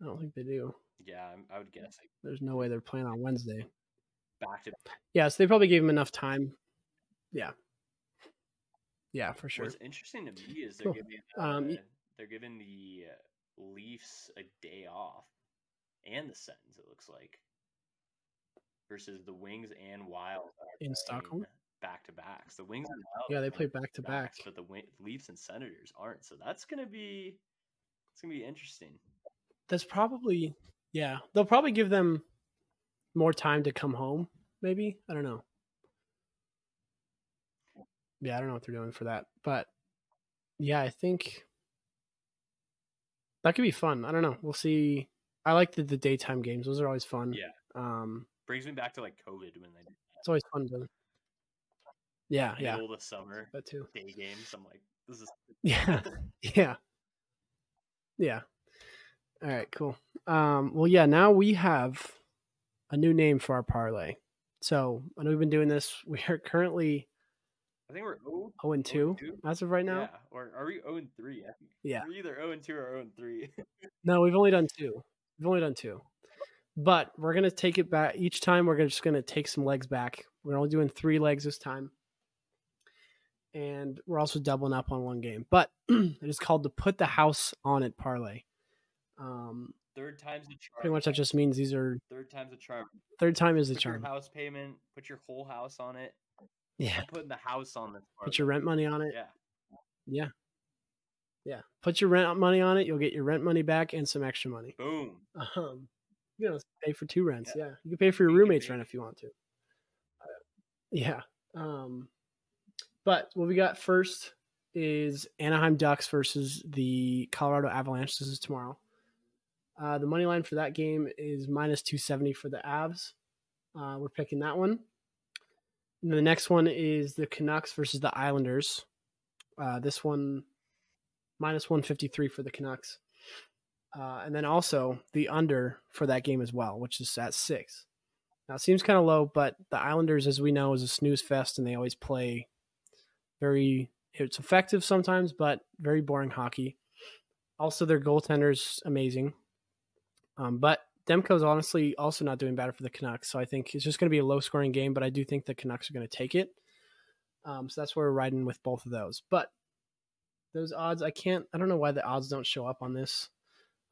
I don't think they do. yeah. I'm- would guess There's no way they're playing on Wednesday. back to Yeah, so they probably gave them enough time. Yeah. Yeah, for sure. What's interesting to me is they're Cool. giving uh, Um, they're giving the uh, Leafs a day off, and the Sens. It looks like versus the Wings and Wild In Stockholm? back to backs. The Wings and Wild Yeah, they play back to back. backs, but the Wi- Leafs and Senators aren't. So that's gonna be it's gonna be interesting. That's probably Yeah, they'll probably give them more time to come home. Maybe I don't know. Yeah, I don't know what they're doing for that, but yeah, I think that could be fun. I don't know. We'll see. I like the, the daytime games; those are always fun. Yeah. Um, Brings me back to like COVID when they did it's always fun to. Yeah, yeah, middle of the summer that too. day games. I'm like, this is Yeah, yeah, yeah. All right, cool. Um, well, yeah. Now we have a new name for our parlay. So I know we've been doing this. We are currently I think we're 0 zero and two 0-2? as of right now. Yeah, or are we 0 and 3? Yeah. We're either 0 and 2 or 0 and 3. No, we've only done two. We've only done two. But we're gonna take it back each time. We're just gonna take some legs back. We're only doing three legs this time, and we're also doubling up on one game. But it is called the put the house on it parlay. Um, Third time's a charm. pretty much that just means these are Third time's a charm. third time is the Put charm. house payment. Put your whole house on it. Yeah, I'm putting the house on this. put your rent money on it. Yeah. Yeah, yeah. Put your rent money on it. You'll get your rent money back and some extra money. Boom. Um, you know, pay for two rents. Yeah, Yeah. you can pay for your You roommate's rent if you want to. Yeah. Um, but what we got first is Anaheim Ducks versus the Colorado Avalanche. This is tomorrow. Uh, the money line for that game is minus two seventy for the Avs. Uh, we're picking that one. The next one is the Canucks versus the Islanders. Uh, this one minus one fifty three for the Canucks. Uh, and then also the under for that game as well, which is at six. Now it seems kind of low, but the Islanders, as we know, is a snooze fest, and they always play very. It's effective sometimes, but very boring hockey. Also, their goaltender's amazing, um, but Demko's honestly also not doing better for the Canucks. So I think it's just going to be a low scoring game, but I do think the Canucks are going to take it. Um, so that's where we're riding with both of those. But those odds, I can't. I don't know why the odds don't show up on this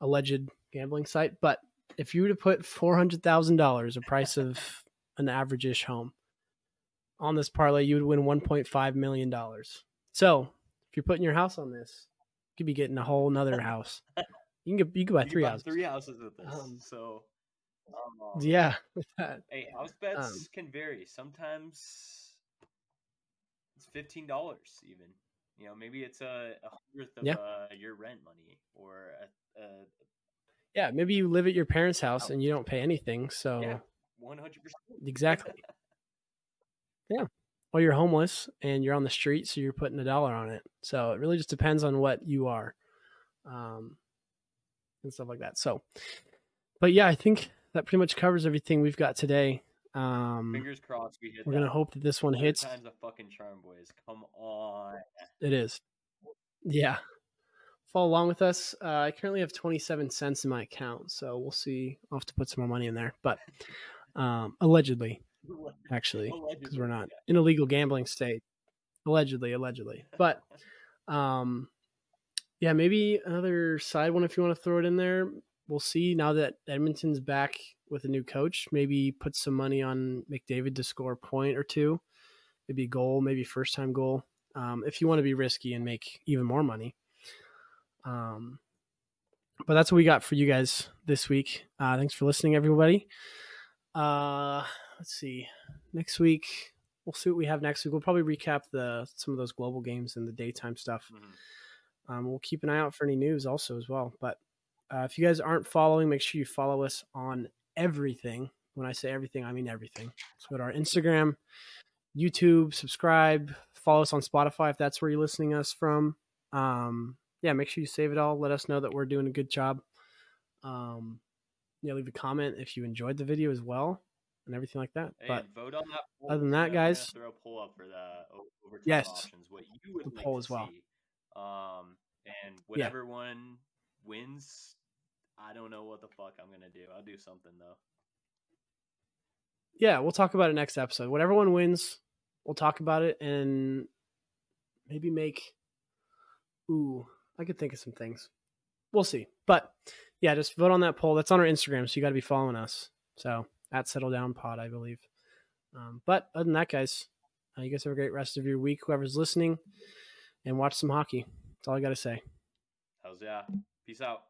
alleged gambling site, but if you were to put four hundred thousand dollars, a price of an average-ish home, on this parlay, you would win one point five million dollars. So if you're putting your house on this, you could be getting a whole nother house. You can get you can buy You three buy houses. Three houses with this. Um, so. um, Yeah. Hey, house bets Um, can vary. Sometimes it's fifteen dollars even. You know, maybe it's a, a hundredth of Yeah. uh, your rent money or a, a Yeah, maybe you live at your parents' house and you don't pay anything. So yeah, one hundred percent. exactly. Yeah. Or you're homeless and you're on the street, so you're putting a dollar on it. So it really just depends on what you are, um, and stuff like that. So, but yeah, I think that pretty much covers everything we've got today. Um, Fingers crossed we hit. we're gonna hope that this one hits. Time's a fucking charm, boys. Come on. It is. Yeah. Follow along with us. Uh, I currently have 27 cents in my account, so we'll see. I'll have to put some more money in there, but um, allegedly, actually, because we're not in a legal gambling state. Allegedly, allegedly. But um, yeah, maybe another side one if you want to throw it in there. We'll see now that Edmonton's back with a new coach. Maybe put some money on McDavid to score a point or two, maybe goal, maybe first time goal. Um, if you want to be risky and make even more money. Um, but that's what we got for you guys this week. Uh, thanks for listening, everybody. Uh, let's see. Next week, we'll see what we have next week. We'll probably recap the some of those global games and the daytime stuff. Mhm. Um, we'll keep an eye out for any news also as well. But uh, if you guys aren't following, make sure you follow us on everything. When I say everything, I mean everything. So go to our Instagram, YouTube, subscribe, follow us on Spotify if that's where you're listening to us from. Um, yeah, make sure you save it all. Let us know that we're doing a good job. Um, yeah, leave a comment if you enjoyed the video as well and everything like that. Hey, but vote on that. Poll. other than that, guys- throw a poll up for the overtime Yes, options. What you would the like poll to as well. see. Um, and whatever one wins, I don't know what the fuck I'm gonna do. I'll do something though. yeah, we'll talk about it next episode. Whatever one wins, we'll talk about it and maybe make. Ooh, I could think of some things. We'll see. But yeah, just vote on that poll. That's on our Instagram, so you got to be following us. So at Settle Down Pod, I believe. Um, but other than that, guys, uh, you guys have a great rest of your week. Whoever's listening, and watch some hockey. That's all I got to say. How's yeah? Peace out.